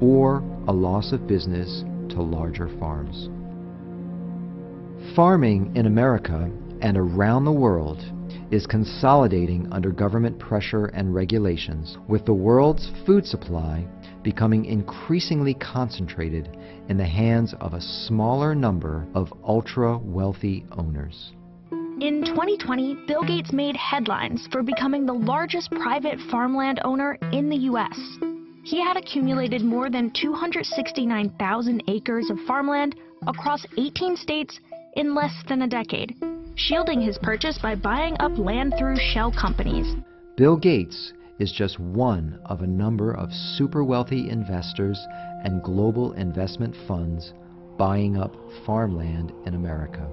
or a loss of business to larger farms. Farming in America and around the world is consolidating under government pressure and regulations, with the world's food supply becoming increasingly concentrated in the hands of a smaller number of ultra wealthy owners. In 2020, Bill Gates made headlines for becoming the largest private farmland owner in the U.S. He had accumulated more than 269,000 acres of farmland across 18 states in less than a decade, shielding his purchase by buying up land through shell companies. Bill Gates is just one of a number of super wealthy investors and global investment funds buying up farmland in America.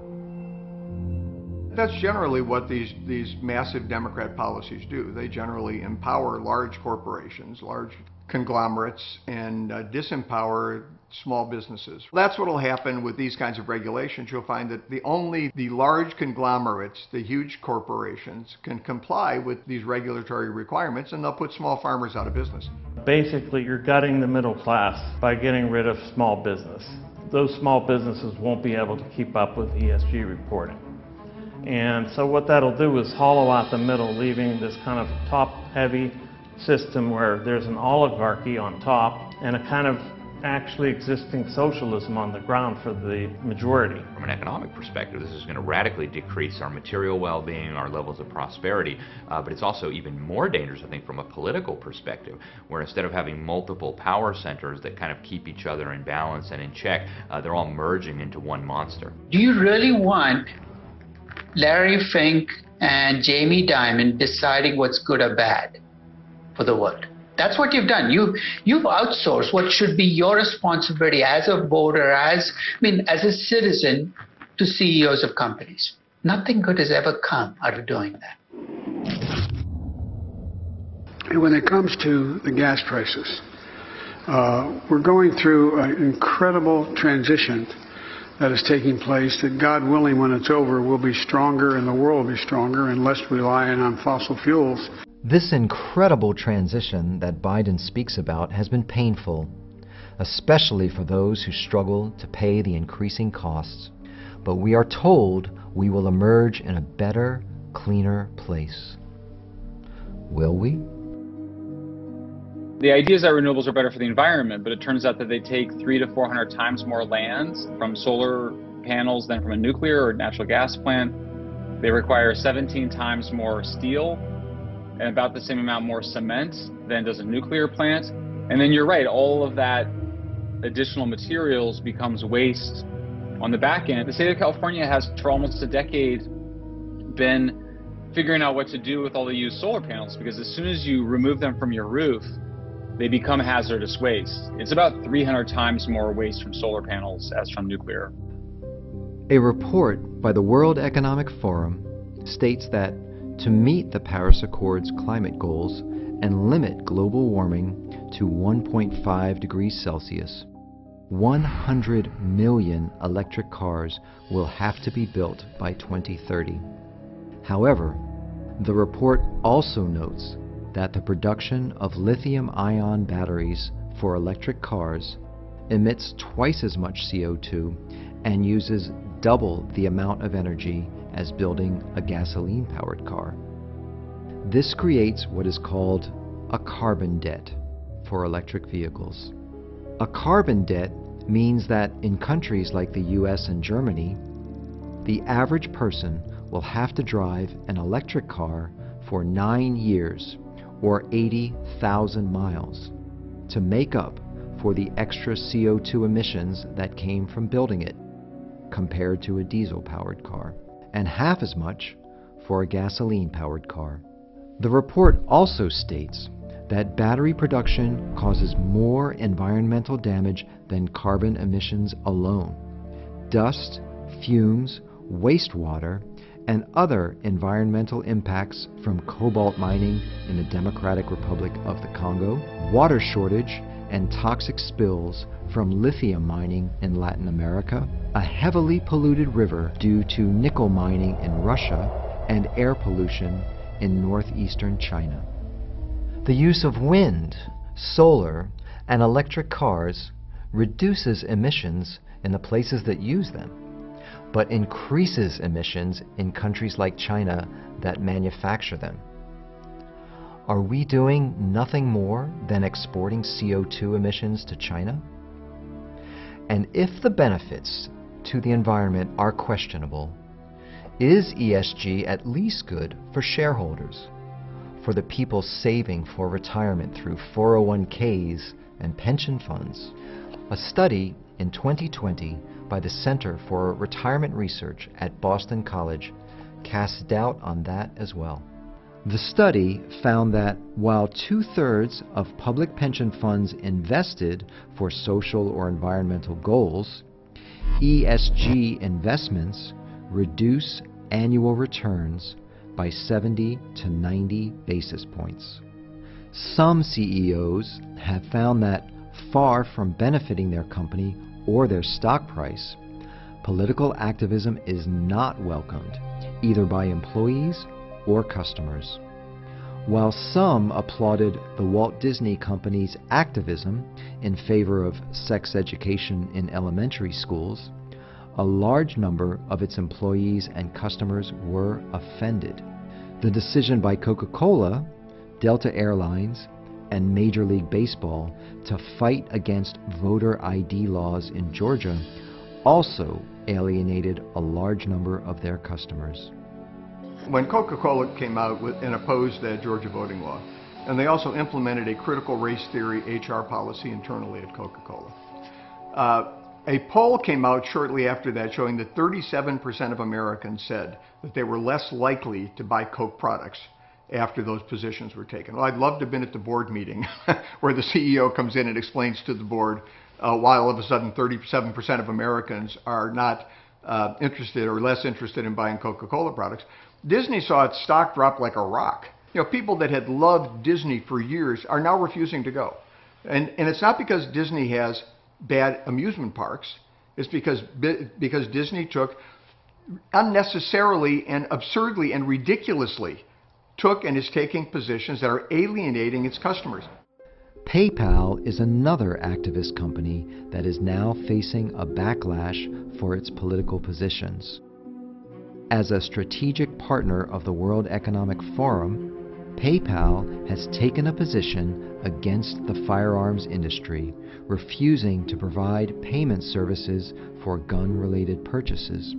That's generally what these, these massive Democrat policies do. They generally empower large corporations, large conglomerates, and uh, disempower small businesses. That's what will happen with these kinds of regulations. You'll find that the only the large conglomerates, the huge corporations, can comply with these regulatory requirements and they'll put small farmers out of business. Basically, you're gutting the middle class by getting rid of small business. Those small businesses won't be able to keep up with ESG reporting. And so what that'll do is hollow out the middle, leaving this kind of top-heavy system where there's an oligarchy on top and a kind of actually existing socialism on the ground for the majority. From an economic perspective, this is going to radically decrease our material well-being, our levels of prosperity, uh, but it's also even more dangerous, I think, from a political perspective, where instead of having multiple power centers that kind of keep each other in balance and in check, uh, they're all merging into one monster. Do you really want Larry Fink and Jamie Dimon deciding what's good or bad for the world? That's what you've done. You you've outsourced what should be your responsibility as a voter, as I mean, as a citizen, to CEOs of companies. Nothing good has ever come out of doing that. And when it comes to the gas prices, uh, we're going through an incredible transition that is taking place that God willing when it's over will be stronger and the world will be stronger and less reliant on fossil fuels. This incredible transition that Biden speaks about has been painful, especially for those who struggle to pay the increasing costs. But we are told we will emerge in a better, cleaner place. Will we? The idea is that renewables are better for the environment, but it turns out that they take three to 400 times more land from solar panels than from a nuclear or natural gas plant. They require 17 times more steel and about the same amount more cement than does a nuclear plant. And then you're right, all of that additional materials becomes waste on the back end. The state of California has for almost a decade been figuring out what to do with all the used solar panels because as soon as you remove them from your roof, they become hazardous waste. It's about 300 times more waste from solar panels as from nuclear. A report by the World Economic Forum states that to meet the Paris Accords climate goals and limit global warming to 1.5 degrees Celsius, 100 million electric cars will have to be built by 2030. However, the report also notes that the production of lithium ion batteries for electric cars emits twice as much CO2 and uses double the amount of energy as building a gasoline powered car. This creates what is called a carbon debt for electric vehicles. A carbon debt means that in countries like the US and Germany, the average person will have to drive an electric car for nine years or 80,000 miles to make up for the extra CO2 emissions that came from building it compared to a diesel powered car and half as much for a gasoline powered car. The report also states that battery production causes more environmental damage than carbon emissions alone. Dust, fumes, wastewater, and other environmental impacts from cobalt mining in the Democratic Republic of the Congo, water shortage, and toxic spills from lithium mining in Latin America, a heavily polluted river due to nickel mining in Russia, and air pollution in northeastern China. The use of wind, solar, and electric cars reduces emissions in the places that use them, but increases emissions in countries like China that manufacture them. Are we doing nothing more than exporting CO2 emissions to China? And if the benefits to the environment are questionable, is ESG at least good for shareholders, for the people saving for retirement through 401ks and pension funds? A study in 2020 by the Center for Retirement Research at Boston College casts doubt on that as well. The study found that while two thirds of public pension funds invested for social or environmental goals, ESG investments reduce annual returns by 70 to 90 basis points. Some CEOs have found that far from benefiting their company or their stock price, political activism is not welcomed either by employees or customers. While some applauded the Walt Disney Company's activism in favor of sex education in elementary schools, a large number of its employees and customers were offended. The decision by Coca Cola, Delta Airlines, and Major League Baseball to fight against voter ID laws in Georgia also alienated a large number of their customers. When Coca-Cola came out with, and opposed the Georgia voting law, and they also implemented a critical race theory HR policy internally at Coca-Cola. Uh, a poll came out shortly after that showing that 37% of Americans said that they were less likely to buy Coke products after those positions were taken. Well, I'd love to have been at the board meeting [laughs] where the CEO comes in and explains to the board uh, why all of a sudden 37% of Americans are not uh, interested or less interested in buying Coca-Cola products. Disney saw its stock drop like a rock. You know, people that had loved Disney for years are now refusing to go. And, and it's not because Disney has bad amusement parks. It's because, because Disney took unnecessarily and absurdly and ridiculously took and is taking positions that are alienating its customers. PayPal is another activist company that is now facing a backlash for its political positions. As a strategic partner of the World Economic Forum, PayPal has taken a position against the firearms industry, refusing to provide payment services for gun related purchases.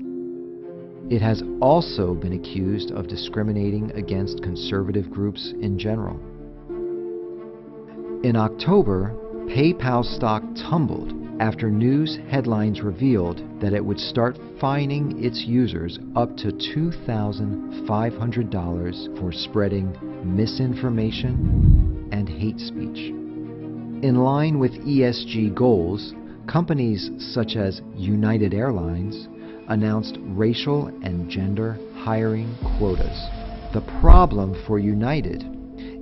It has also been accused of discriminating against conservative groups in general. In October, PayPal stock tumbled after news headlines revealed that it would start fining its users up to $2,500 for spreading misinformation and hate speech. In line with ESG goals, companies such as United Airlines announced racial and gender hiring quotas. The problem for United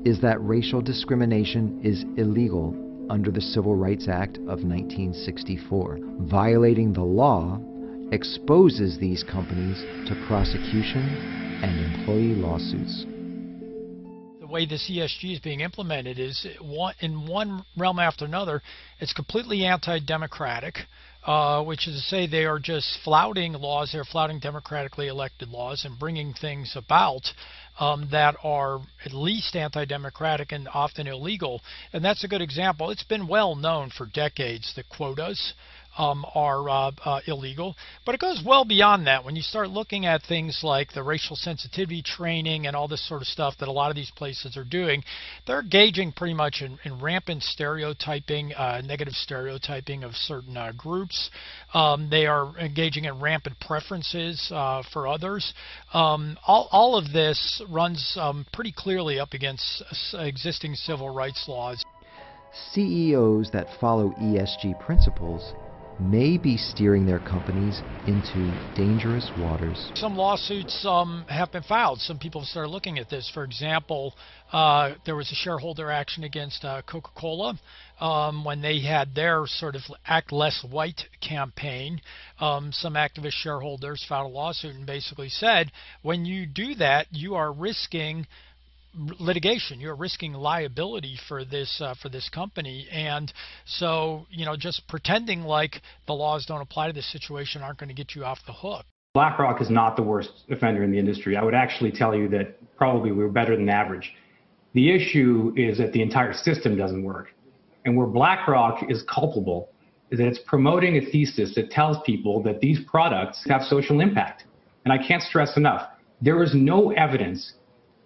is that racial discrimination is illegal under the Civil Rights Act of 1964. Violating the law exposes these companies to prosecution and employee lawsuits. The way this ESG is being implemented is in one realm after another, it's completely anti democratic uh, which is to say they are just flouting laws, they're flouting democratically elected laws and bringing things about um, that are at least anti democratic and often illegal. And that's a good example. It's been well known for decades that quotas um, are uh, uh, illegal. But it goes well beyond that. When you start looking at things like the racial sensitivity training and all this sort of stuff that a lot of these places are doing, they're engaging pretty much in, in rampant stereotyping, uh, negative stereotyping of certain uh, groups. Um, they are engaging in rampant preferences uh, for others. Um, all, all of this runs um, pretty clearly up against existing civil rights laws. CEOs that follow ESG principles may be steering their companies into dangerous waters. Some lawsuits um, have been filed. Some people have started looking at this. For example, uh, there was a shareholder action against uh, Coca Cola um, when they had their sort of Act Less White campaign. Um, some activist shareholders filed a lawsuit and basically said when you do that, you are risking litigation. You're risking liability for this uh, for this company, and so you know just pretending like the laws don't apply to this situation aren't going to get you off the hook. BlackRock is not the worst offender in the industry. I would actually tell you that probably we're better than average. The issue is that the entire system doesn't work, and where BlackRock is culpable is that it's promoting a thesis that tells people that these products have social impact. And I can't stress enough, there is no evidence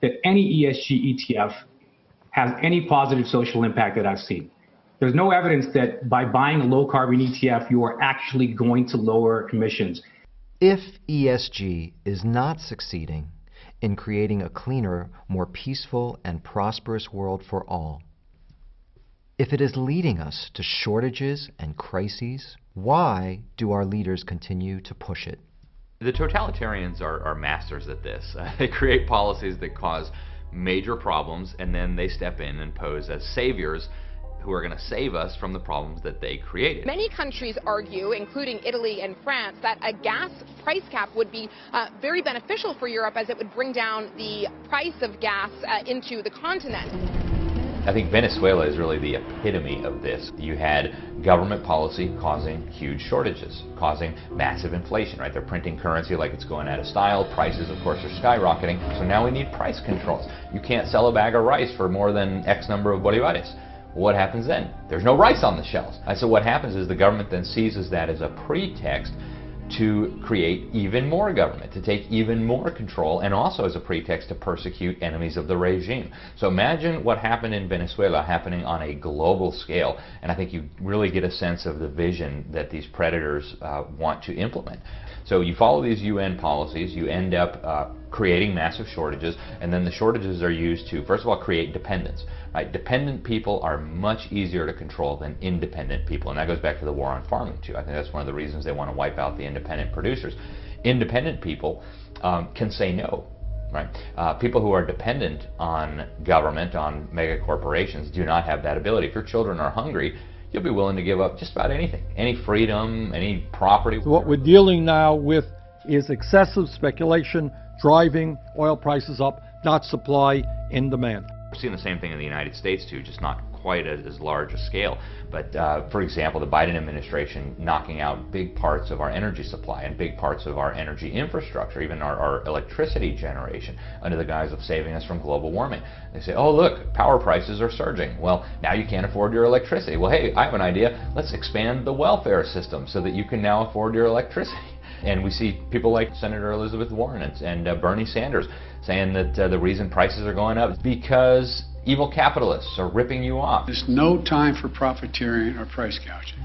that any ESG ETF has any positive social impact that I've seen. There's no evidence that by buying a low carbon ETF, you are actually going to lower emissions. If ESG is not succeeding in creating a cleaner, more peaceful, and prosperous world for all, if it is leading us to shortages and crises, why do our leaders continue to push it? The totalitarians are, are masters at this. Uh, [laughs] they create policies that cause major problems and then they step in and pose as saviors who are going to save us from the problems that they created. Many countries argue, including Italy and France, that a gas price cap would be uh, very beneficial for Europe as it would bring down the price of gas uh, into the continent. I think Venezuela is really the epitome of this. You had government policy causing huge shortages, causing massive inflation, right? They're printing currency like it's going out of style. Prices, of course, are skyrocketing. So now we need price controls. You can't sell a bag of rice for more than X number of bolivares. What happens then? There's no rice on the shelves. And so what happens is the government then seizes that as a pretext to create even more government, to take even more control, and also as a pretext to persecute enemies of the regime. So imagine what happened in Venezuela happening on a global scale, and I think you really get a sense of the vision that these predators uh, want to implement. So you follow these UN policies, you end up uh, creating massive shortages, and then the shortages are used to, first of all, create dependence. Right? Dependent people are much easier to control than independent people, and that goes back to the war on farming too. I think that's one of the reasons they want to wipe out the independent producers. Independent people um, can say no. Right? Uh, people who are dependent on government, on mega corporations, do not have that ability. If your children are hungry, you'll be willing to give up just about anything, any freedom, any property. So what we're dealing now with is excessive speculation driving oil prices up, not supply and demand. We're seeing the same thing in the United States too, just not quite at as large a scale. But uh, for example, the Biden administration knocking out big parts of our energy supply and big parts of our energy infrastructure, even our, our electricity generation, under the guise of saving us from global warming. They say, oh look, power prices are surging. Well, now you can't afford your electricity. Well, hey, I have an idea. Let's expand the welfare system so that you can now afford your electricity. And we see people like Senator Elizabeth Warren and, and uh, Bernie Sanders saying that uh, the reason prices are going up is because evil capitalists are ripping you off. There's no time for profiteering or price gouging.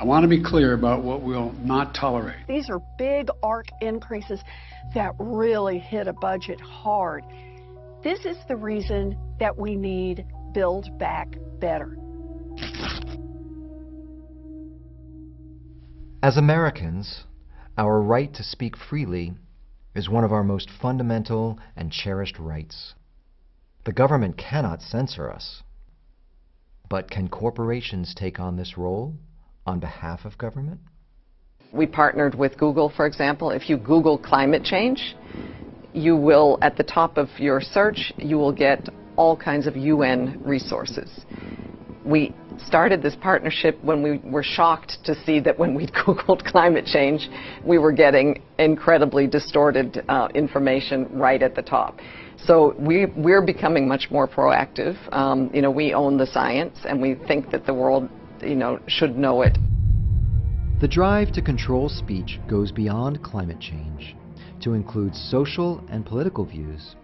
I want to be clear about what we'll not tolerate. These are big arc increases that really hit a budget hard. This is the reason that we need Build Back Better. As Americans, our right to speak freely is one of our most fundamental and cherished rights. The government cannot censor us. But can corporations take on this role on behalf of government? We partnered with Google, for example. If you Google climate change, you will, at the top of your search, you will get all kinds of UN resources. We started this partnership when we were shocked to see that when we [laughs] Googled climate change, we were getting incredibly distorted uh, information right at the top. So we, we're becoming much more proactive. Um, you know, we own the science and we think that the world, you know, should know it. The drive to control speech goes beyond climate change to include social and political views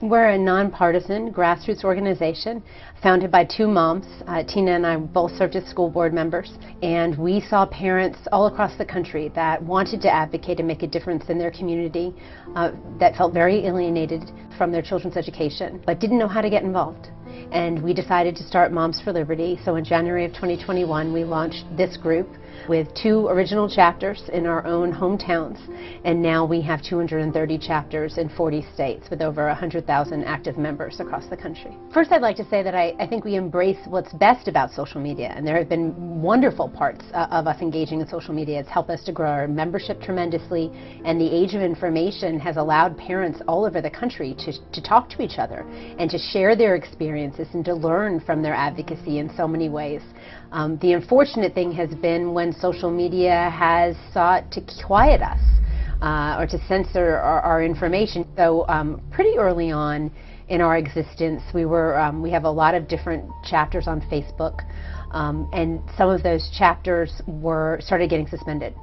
we're a nonpartisan grassroots organization founded by two moms. Uh, Tina and I both served as school board members, and we saw parents all across the country that wanted to advocate and make a difference in their community, uh, that felt very alienated from their children's education, but didn't know how to get involved. And we decided to start Moms for Liberty. So in January of 2021, we launched this group with two original chapters in our own hometowns, and now we have 230 chapters in 40 states with over 100,000 active members across the country. First, I'd like to say that I, I, think we embrace what's best about social media, and there have been wonderful parts uh, of us engaging in social media. It's helped us to grow our membership tremendously, and the age of information has allowed parents all over the country to, to talk to each other and to share their experiences and to learn from their advocacy in so many ways. Um, the unfortunate thing has been when social media has sought to quiet us uh, or to censor our, our information. So um, pretty early on in our existence, we were um, we have a lot of different chapters on Facebook, um, and some of those chapters were started getting suspended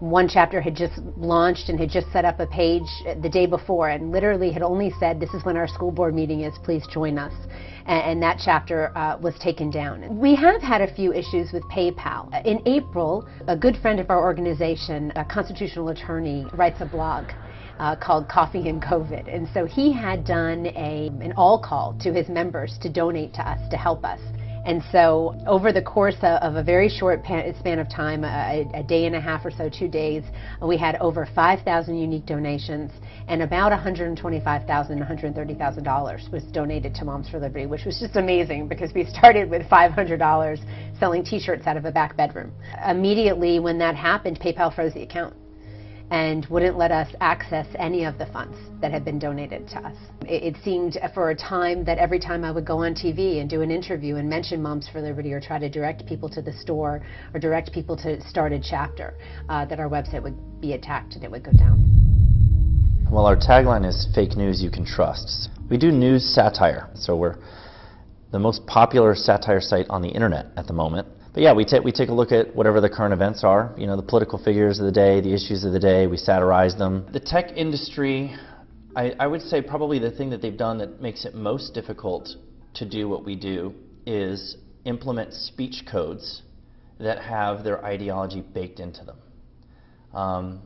one chapter had just launched and had just set up a page the day before and literally had only said, this is when our school board meeting is, please join us. And, that chapter uh, was taken down. We have had a few issues with PayPal. In April, a good friend of our organization, a constitutional attorney, writes a blog uh, called Coffee and COVID. And so he had done a, an all call to his members to donate to us, to help us. And so over the course of a very short span of time, a, day and a half or so, two days, we had over 5,000 unique donations and about $125,000, $130,000 was donated to Moms for Liberty, which was just amazing because we started with $500 selling t-shirts out of a back bedroom. Immediately when that happened, PayPal froze the account. And wouldn't let us access any of the funds that had been donated to us. It, it, seemed for a time that every time I would go on TV and do an interview and mention Moms for Liberty or try to direct people to the store or direct people to start a chapter, uh, that our website would be attacked and it would go down. Well, our tagline is fake news you can trust. We do news satire, so we're the most popular satire site on the internet at the moment. But yeah, we, take we take a look at whatever the current events are, you know, the political figures of the day, the issues of the day, we satirize them. The tech industry, I, I would say probably the thing that they've done that makes it most difficult to do what we do is implement speech codes that have their ideology baked into them. Um,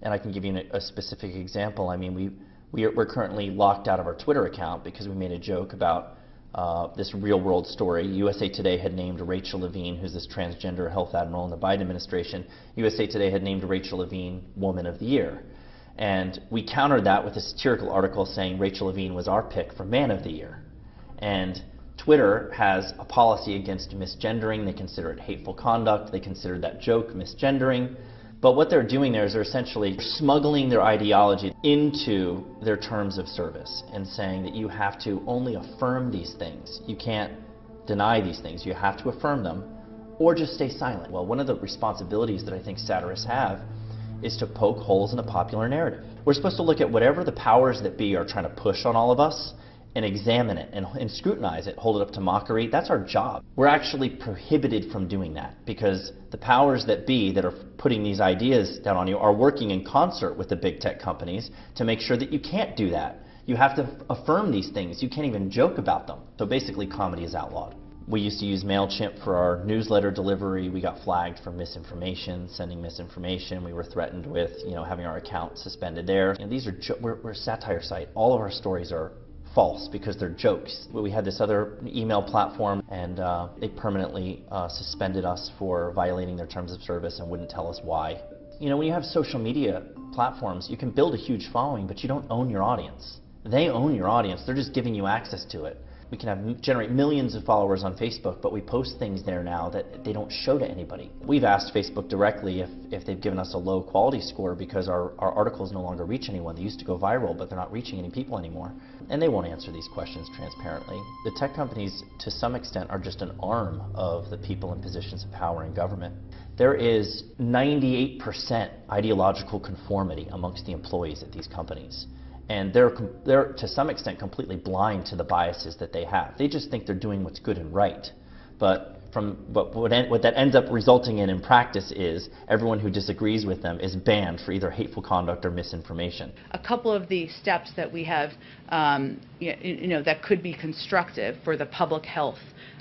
and I can give you a, a specific example. I mean, we, we are, we're currently locked out of our Twitter account because we made a joke about uh, this real world story. USA Today had named Rachel Levine, who's this transgender health admiral in the Biden administration, USA Today had named Rachel Levine Woman of the Year. And we countered that with a satirical article saying Rachel Levine was our pick for Man of the Year. And Twitter has a policy against misgendering. They consider it hateful conduct. They consider that joke misgendering. But what they're doing there is they're essentially smuggling their ideology into their terms of service and saying that you have to only affirm these things. You can't deny these things. You have to affirm them or just stay silent. Well, one of the responsibilities that I think satirists have is to poke holes in a popular narrative. We're supposed to look at whatever the powers that be are trying to push on all of us and examine it and, and, scrutinize it, hold it up to mockery. That's our job. We're actually prohibited from doing that because the powers that be that are putting these ideas down on you are working in concert with the big tech companies to make sure that you can't do that. You have to affirm these things. You can't even joke about them. So basically, comedy is outlawed. We used to use MailChimp for our newsletter delivery. We got flagged for misinformation, sending misinformation. We were threatened with, you know, having our account suspended there. And these are, we're, we're a satire site. All of our stories are false because they're jokes. We had this other email platform and uh, they permanently uh, suspended us for violating their terms of service and wouldn't tell us why. You know, when you have social media platforms, you can build a huge following, but you don't own your audience. They own your audience. They're just giving you access to it. We can have generate millions of followers on Facebook, but we post things there now that they don't show to anybody. We've asked Facebook directly if, if they've given us a low quality score because our, our articles no longer reach anyone. They used to go viral, but they're not reaching any people anymore. And they won't answer these questions transparently. The tech companies, to some extent, are just an arm of the people in positions of power in government. There is 98% ideological conformity amongst the employees at these companies and they're, they're to some extent completely blind to the biases that they have. They just think they're doing what's good and right. But from but what, what that ends up resulting in in practice is everyone who disagrees with them is banned for either hateful conduct or misinformation. A couple of the steps that we have, um, you know, that could be constructive for the public health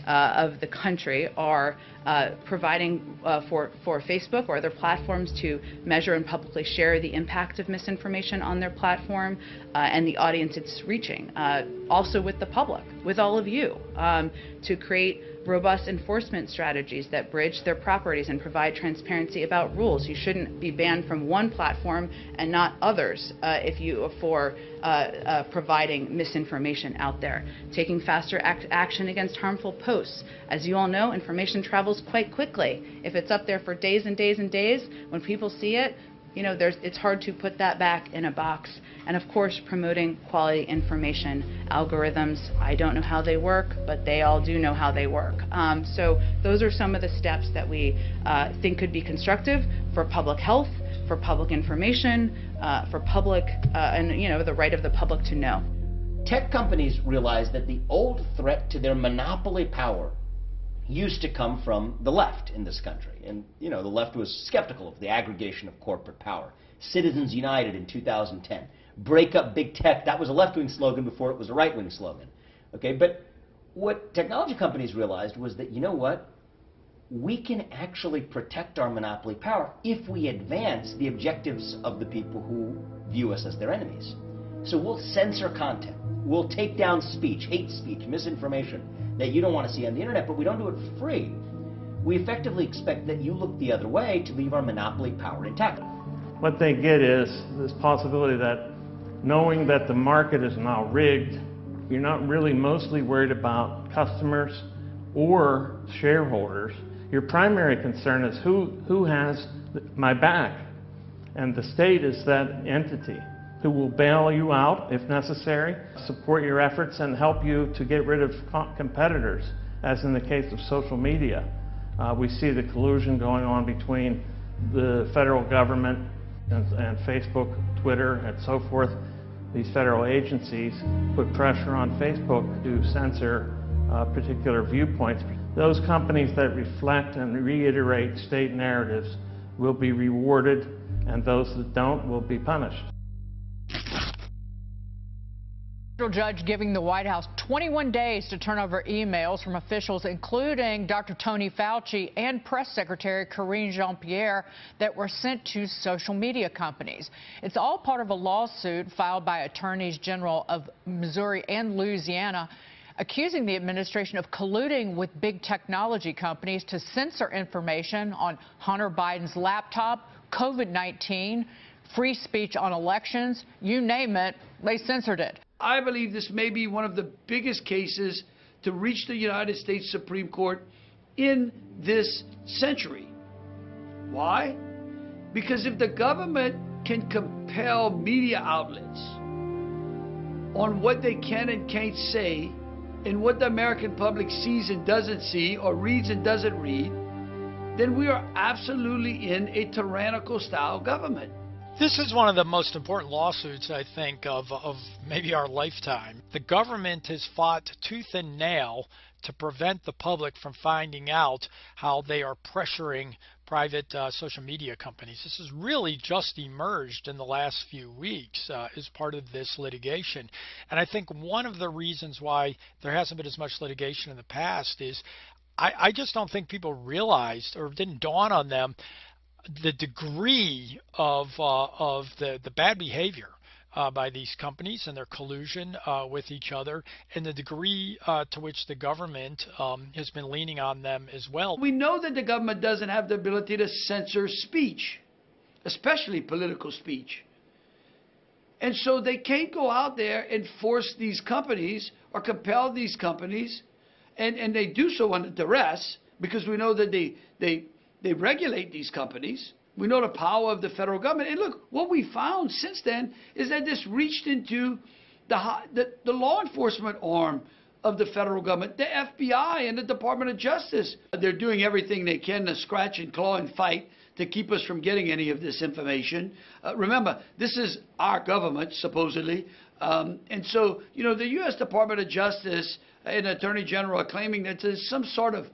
uh, of the country are uh, providing uh, for, for Facebook or other platforms to measure and publicly share the impact of misinformation on their platform uh, and the audience it's reaching. Uh, also with the public, with all of you, um, to create robust enforcement strategies that bridge their properties and provide transparency about rules. You shouldn't be banned from one platform and not others uh, if you for uh, uh, providing misinformation out there. Taking faster act action against harmful posts. As you all know, information travels quite quickly. If it's up there for days and days and days, when people see it, you know, it's hard to put that back in a box. And of course, promoting quality information algorithms. I don't know how they work, but they all do know how they work. Um, so those are some of the steps that we uh, think could be constructive for public health, for public information, uh, for public, uh, and you know, the right of the public to know. Tech companies realize that the old threat to their monopoly power used to come from the left in this country. And, you know, the left was skeptical of the aggregation of corporate power. Citizens United in 2010. Break up big tech. That was a left-wing slogan before it was a right-wing slogan. Okay, but what technology companies realized was that, you know what? We can actually protect our monopoly power if we advance the objectives of the people who view us as their enemies. So we'll censor content. We'll take down speech, hate speech, misinformation that you don't want to see on the internet, but we don't do it for free. We effectively expect that you look the other way to leave our monopoly power intact. What they get is this possibility that knowing that the market is now rigged, you're not really mostly worried about customers or shareholders. Your primary concern is who, who has my back. And the state is that entity who will bail you out if necessary, support your efforts, and help you to get rid of competitors, as in the case of social media. Uh, we see the collusion going on between the federal government and, and Facebook, Twitter, and so forth. These federal agencies put pressure on Facebook to censor uh, particular viewpoints. Those companies that reflect and reiterate state narratives will be rewarded, and those that don't will be punished. Federal judge giving the White House 21 days to turn over emails from officials, including Dr. Tony Fauci and Press Secretary Karine Jean-Pierre, that were sent to social media companies. It's all part of a lawsuit filed by attorneys general of Missouri and Louisiana accusing the administration of colluding with big technology companies to censor information on Hunter Biden's laptop, COVID-19, free speech on elections, you name it, they censored it. I believe this may be one of the biggest cases to reach the United States Supreme Court in this century. Why? Because if the government can compel media outlets on what they can and can't say and what the American public sees and doesn't see or reads and doesn't read, then we are absolutely in a tyrannical style government. This is one of the most important lawsuits, I think, of, of maybe our lifetime. The government has fought tooth and nail to prevent the public from finding out how they are pressuring private uh, social media companies. This has really just emerged in the last few weeks uh, as part of this litigation. And I think one of the reasons why there hasn't been as much litigation in the past is I, I just don't think people realized or didn't dawn on them the degree of uh, of the the bad behavior uh, by these companies and their collusion uh, with each other, and the degree uh, to which the government um, has been leaning on them as well. We know that the government doesn't have the ability to censor speech, especially political speech. And so they can't go out there and force these companies or compel these companies, and, and they do so under duress because we know that they, they they regulate these companies. We know the power of the federal government. And look, what we found since then is that this reached into the, the, the law enforcement arm of the federal government, the FBI and the Department of Justice. They're doing everything they can to scratch and claw and fight to keep us from getting any of this information. Uh, remember, this is our government, supposedly. Um, and so, you know, the U.S. Department of Justice and Attorney General are claiming that there's some sort of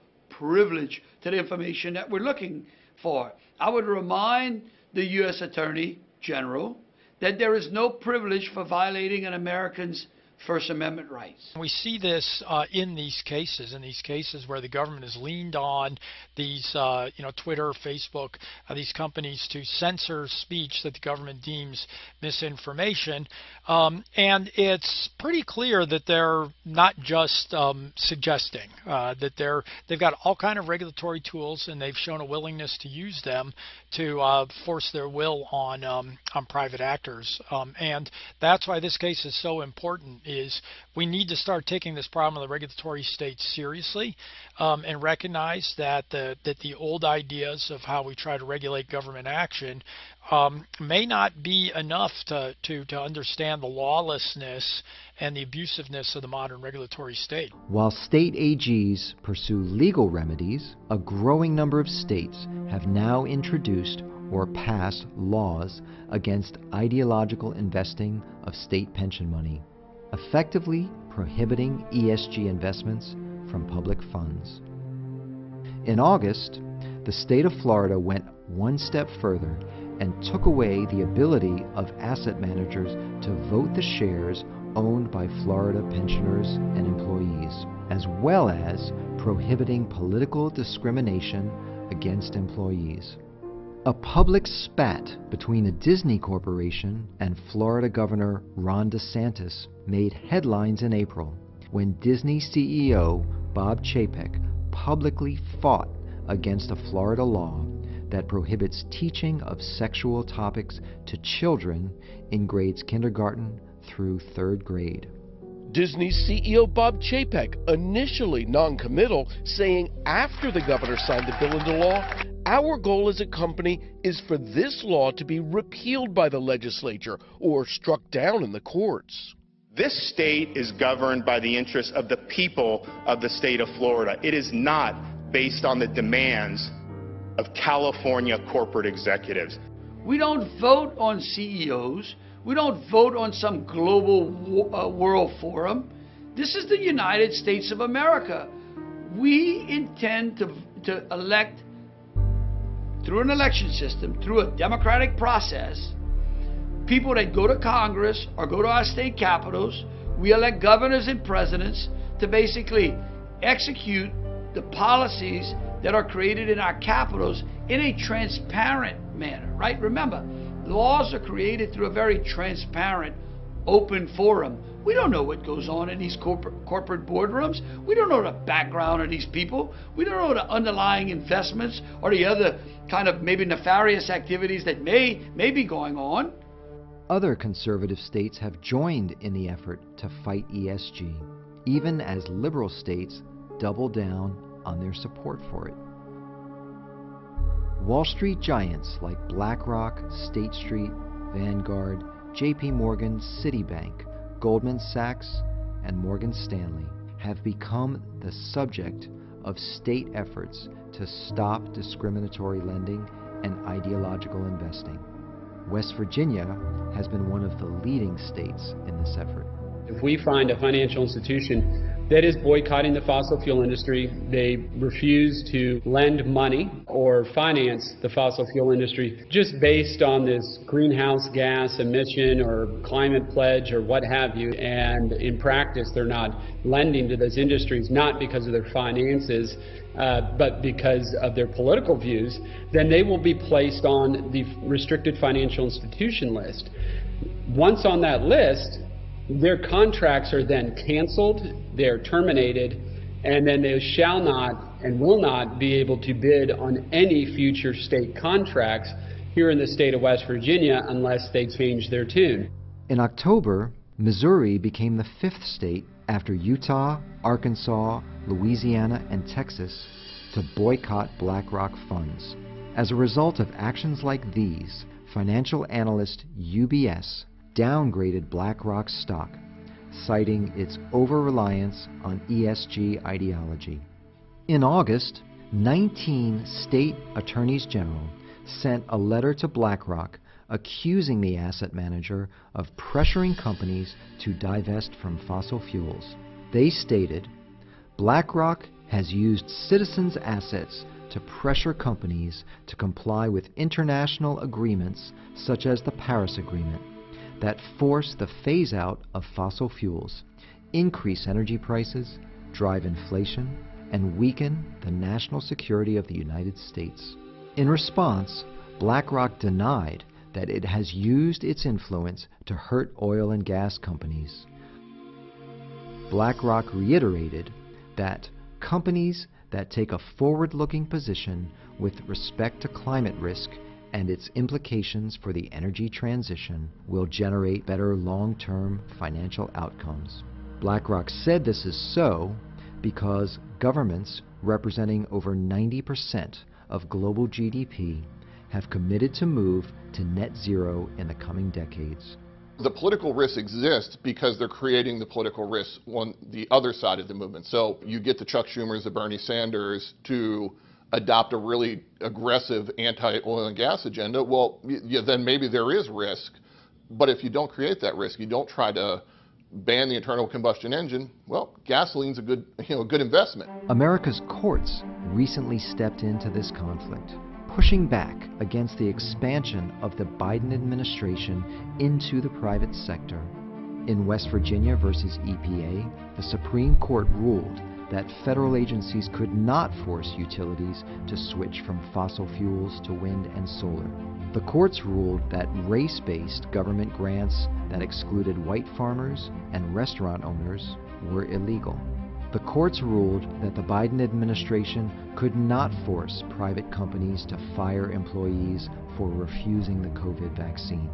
privilege to the information that we're looking for. I would remind the U.S. Attorney General that there is no privilege for violating an American's First Amendment rights. We see this uh, in these cases, in these cases where the government has leaned on these, uh, you know, Twitter, Facebook, uh, these companies to censor speech that the government deems misinformation. Um, and it's pretty clear that they're not just um, suggesting uh, that they're they've got all kind of regulatory tools and they've shown a willingness to use them to uh, force their will on um, on private actors. Um, and that's why this case is so important is we need to start taking this problem of the regulatory state seriously um, and recognize that the, that the old ideas of how we try to regulate government action um, may not be enough to, to, to understand the lawlessness and the abusiveness of the modern regulatory state. While state AGs pursue legal remedies, a growing number of states have now introduced or passed laws against ideological investing of state pension money effectively prohibiting ESG investments from public funds. In August, the state of Florida went one step further and took away the ability of asset managers to vote the shares owned by Florida pensioners and employees, as well as prohibiting political discrimination against employees. A public spat between the Disney Corporation and Florida Governor Ron DeSantis made headlines in April when Disney CEO Bob Chapek publicly fought against a Florida law that prohibits teaching of sexual topics to children in grades kindergarten through third grade. Disney's CEO Bob Chapek initially non-committal, saying after the governor signed the bill into law, our goal as a company is for this law to be repealed by the legislature or struck down in the courts. This state is governed by the interests of the people of the state of Florida. It is not based on the demands of California corporate executives. We don't vote on CEOs. We don't vote on some global uh, world forum. This is the United States of America. We intend to, to elect through an election system, through a democratic process, people that go to Congress or go to our state capitals. We elect governors and presidents to basically execute the policies that are created in our capitals in a transparent manner, right? Remember, laws are created through a very transparent, open forum. We don't know what goes on in these corporate, corporate boardrooms. We don't know the background of these people. We don't know the underlying investments or the other kind of maybe nefarious activities that may, may be going on. Other conservative states have joined in the effort to fight ESG, even as liberal states double down on their support for it. Wall Street giants like BlackRock, State Street, Vanguard, JP Morgan, Citibank, Goldman Sachs, and Morgan Stanley have become the subject of state efforts to stop discriminatory lending and ideological investing. West Virginia has been one of the leading states in this effort. If we find a financial institution that is boycotting the fossil fuel industry. They refuse to lend money or finance the fossil fuel industry just based on this greenhouse gas emission or climate pledge or what have you. And in practice, they're not lending to those industries, not because of their finances, uh, but because of their political views, then they will be placed on the restricted financial institution list. Once on that list, their contracts are then canceled, they're terminated, and then they shall not and will not be able to bid on any future state contracts here in the state of West Virginia unless they change their tune. In October, Missouri became the fifth state after Utah, Arkansas, Louisiana, and Texas to boycott BlackRock funds. As a result of actions like these, financial analyst UBS downgraded BlackRock stock, citing its over-reliance on ESG ideology. In August, 19 state attorneys general sent a letter to BlackRock accusing the asset manager of pressuring companies to divest from fossil fuels. They stated, BlackRock has used citizens' assets to pressure companies to comply with international agreements such as the Paris Agreement that force the phase out of fossil fuels, increase energy prices, drive inflation, and weaken the national security of the United States. In response, BlackRock denied that it has used its influence to hurt oil and gas companies. BlackRock reiterated that companies that take a forward-looking position with respect to climate risk and its implications for the energy transition will generate better long-term financial outcomes. BlackRock said this is so because governments representing over 90% of global GDP have committed to move to net zero in the coming decades. The political risks exist because they're creating the political risks on the other side of the movement. So you get the Chuck Schumers, the Bernie Sanders to adopt a really aggressive anti-oil and gas agenda, well, yeah, then maybe there is risk. But if you don't create that risk, you don't try to ban the internal combustion engine, well, gasoline's a good, [laughs] you know, good investment. America's courts recently stepped into this conflict, pushing back against the expansion of the Biden administration into the private sector. In West Virginia versus EPA, the Supreme Court ruled that federal agencies could not force utilities to switch from fossil fuels to wind and solar. The courts ruled that race-based government grants that excluded white farmers and restaurant owners were illegal. The courts ruled that the Biden administration could not force private companies to fire employees for refusing the COVID vaccine.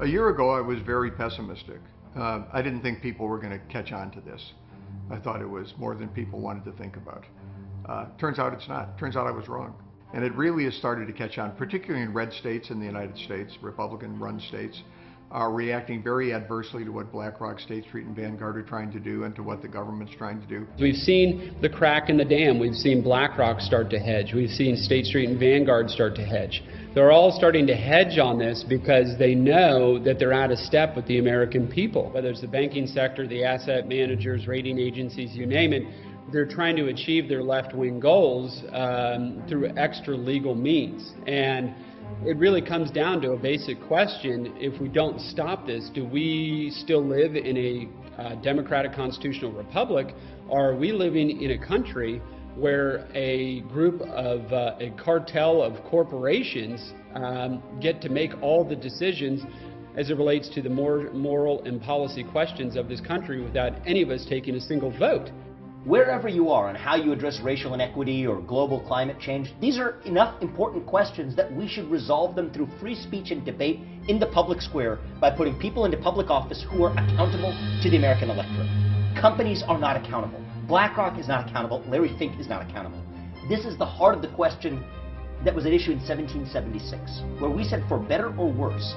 A year ago, I was very pessimistic. Uh, I didn't think people were going to catch on to this. I thought it was more than people wanted to think about. Uh, turns out it's not. Turns out I was wrong. And it really has started to catch on, particularly in red states in the United States, Republican run states are reacting very adversely to what BlackRock, State Street, and Vanguard are trying to do and to what the government's trying to do. We've seen the crack in the dam. We've seen BlackRock start to hedge. We've seen State Street and Vanguard start to hedge. They're all starting to hedge on this because they know that they're out of step with the American people. Whether it's the banking sector, the asset managers, rating agencies, you name it, they're trying to achieve their left wing goals um, through extra legal means. And it really comes down to a basic question. If we don't stop this, do we still live in a uh, democratic constitutional republic, or are we living in a country where a group of uh, a cartel of corporations um, get to make all the decisions as it relates to the more moral and policy questions of this country without any of us taking a single vote? Wherever you are on how you address racial inequity or global climate change, these are enough important questions that we should resolve them through free speech and debate in the public square by putting people into public office who are accountable to the American electorate. Companies are not accountable. BlackRock is not accountable. Larry Fink is not accountable. This is the heart of the question that was at issue in 1776, where we said, for better or worse,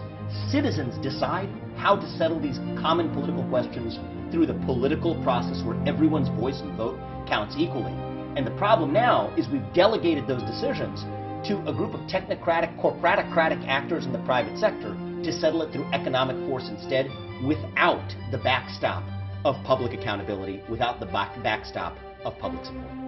citizens decide how to settle these common political questions through the political process where everyone's voice and vote counts equally. And the problem now is we've delegated those decisions to a group of technocratic, corporatocratic actors in the private sector to settle it through economic force instead without the backstop of public accountability, without the back backstop of public support.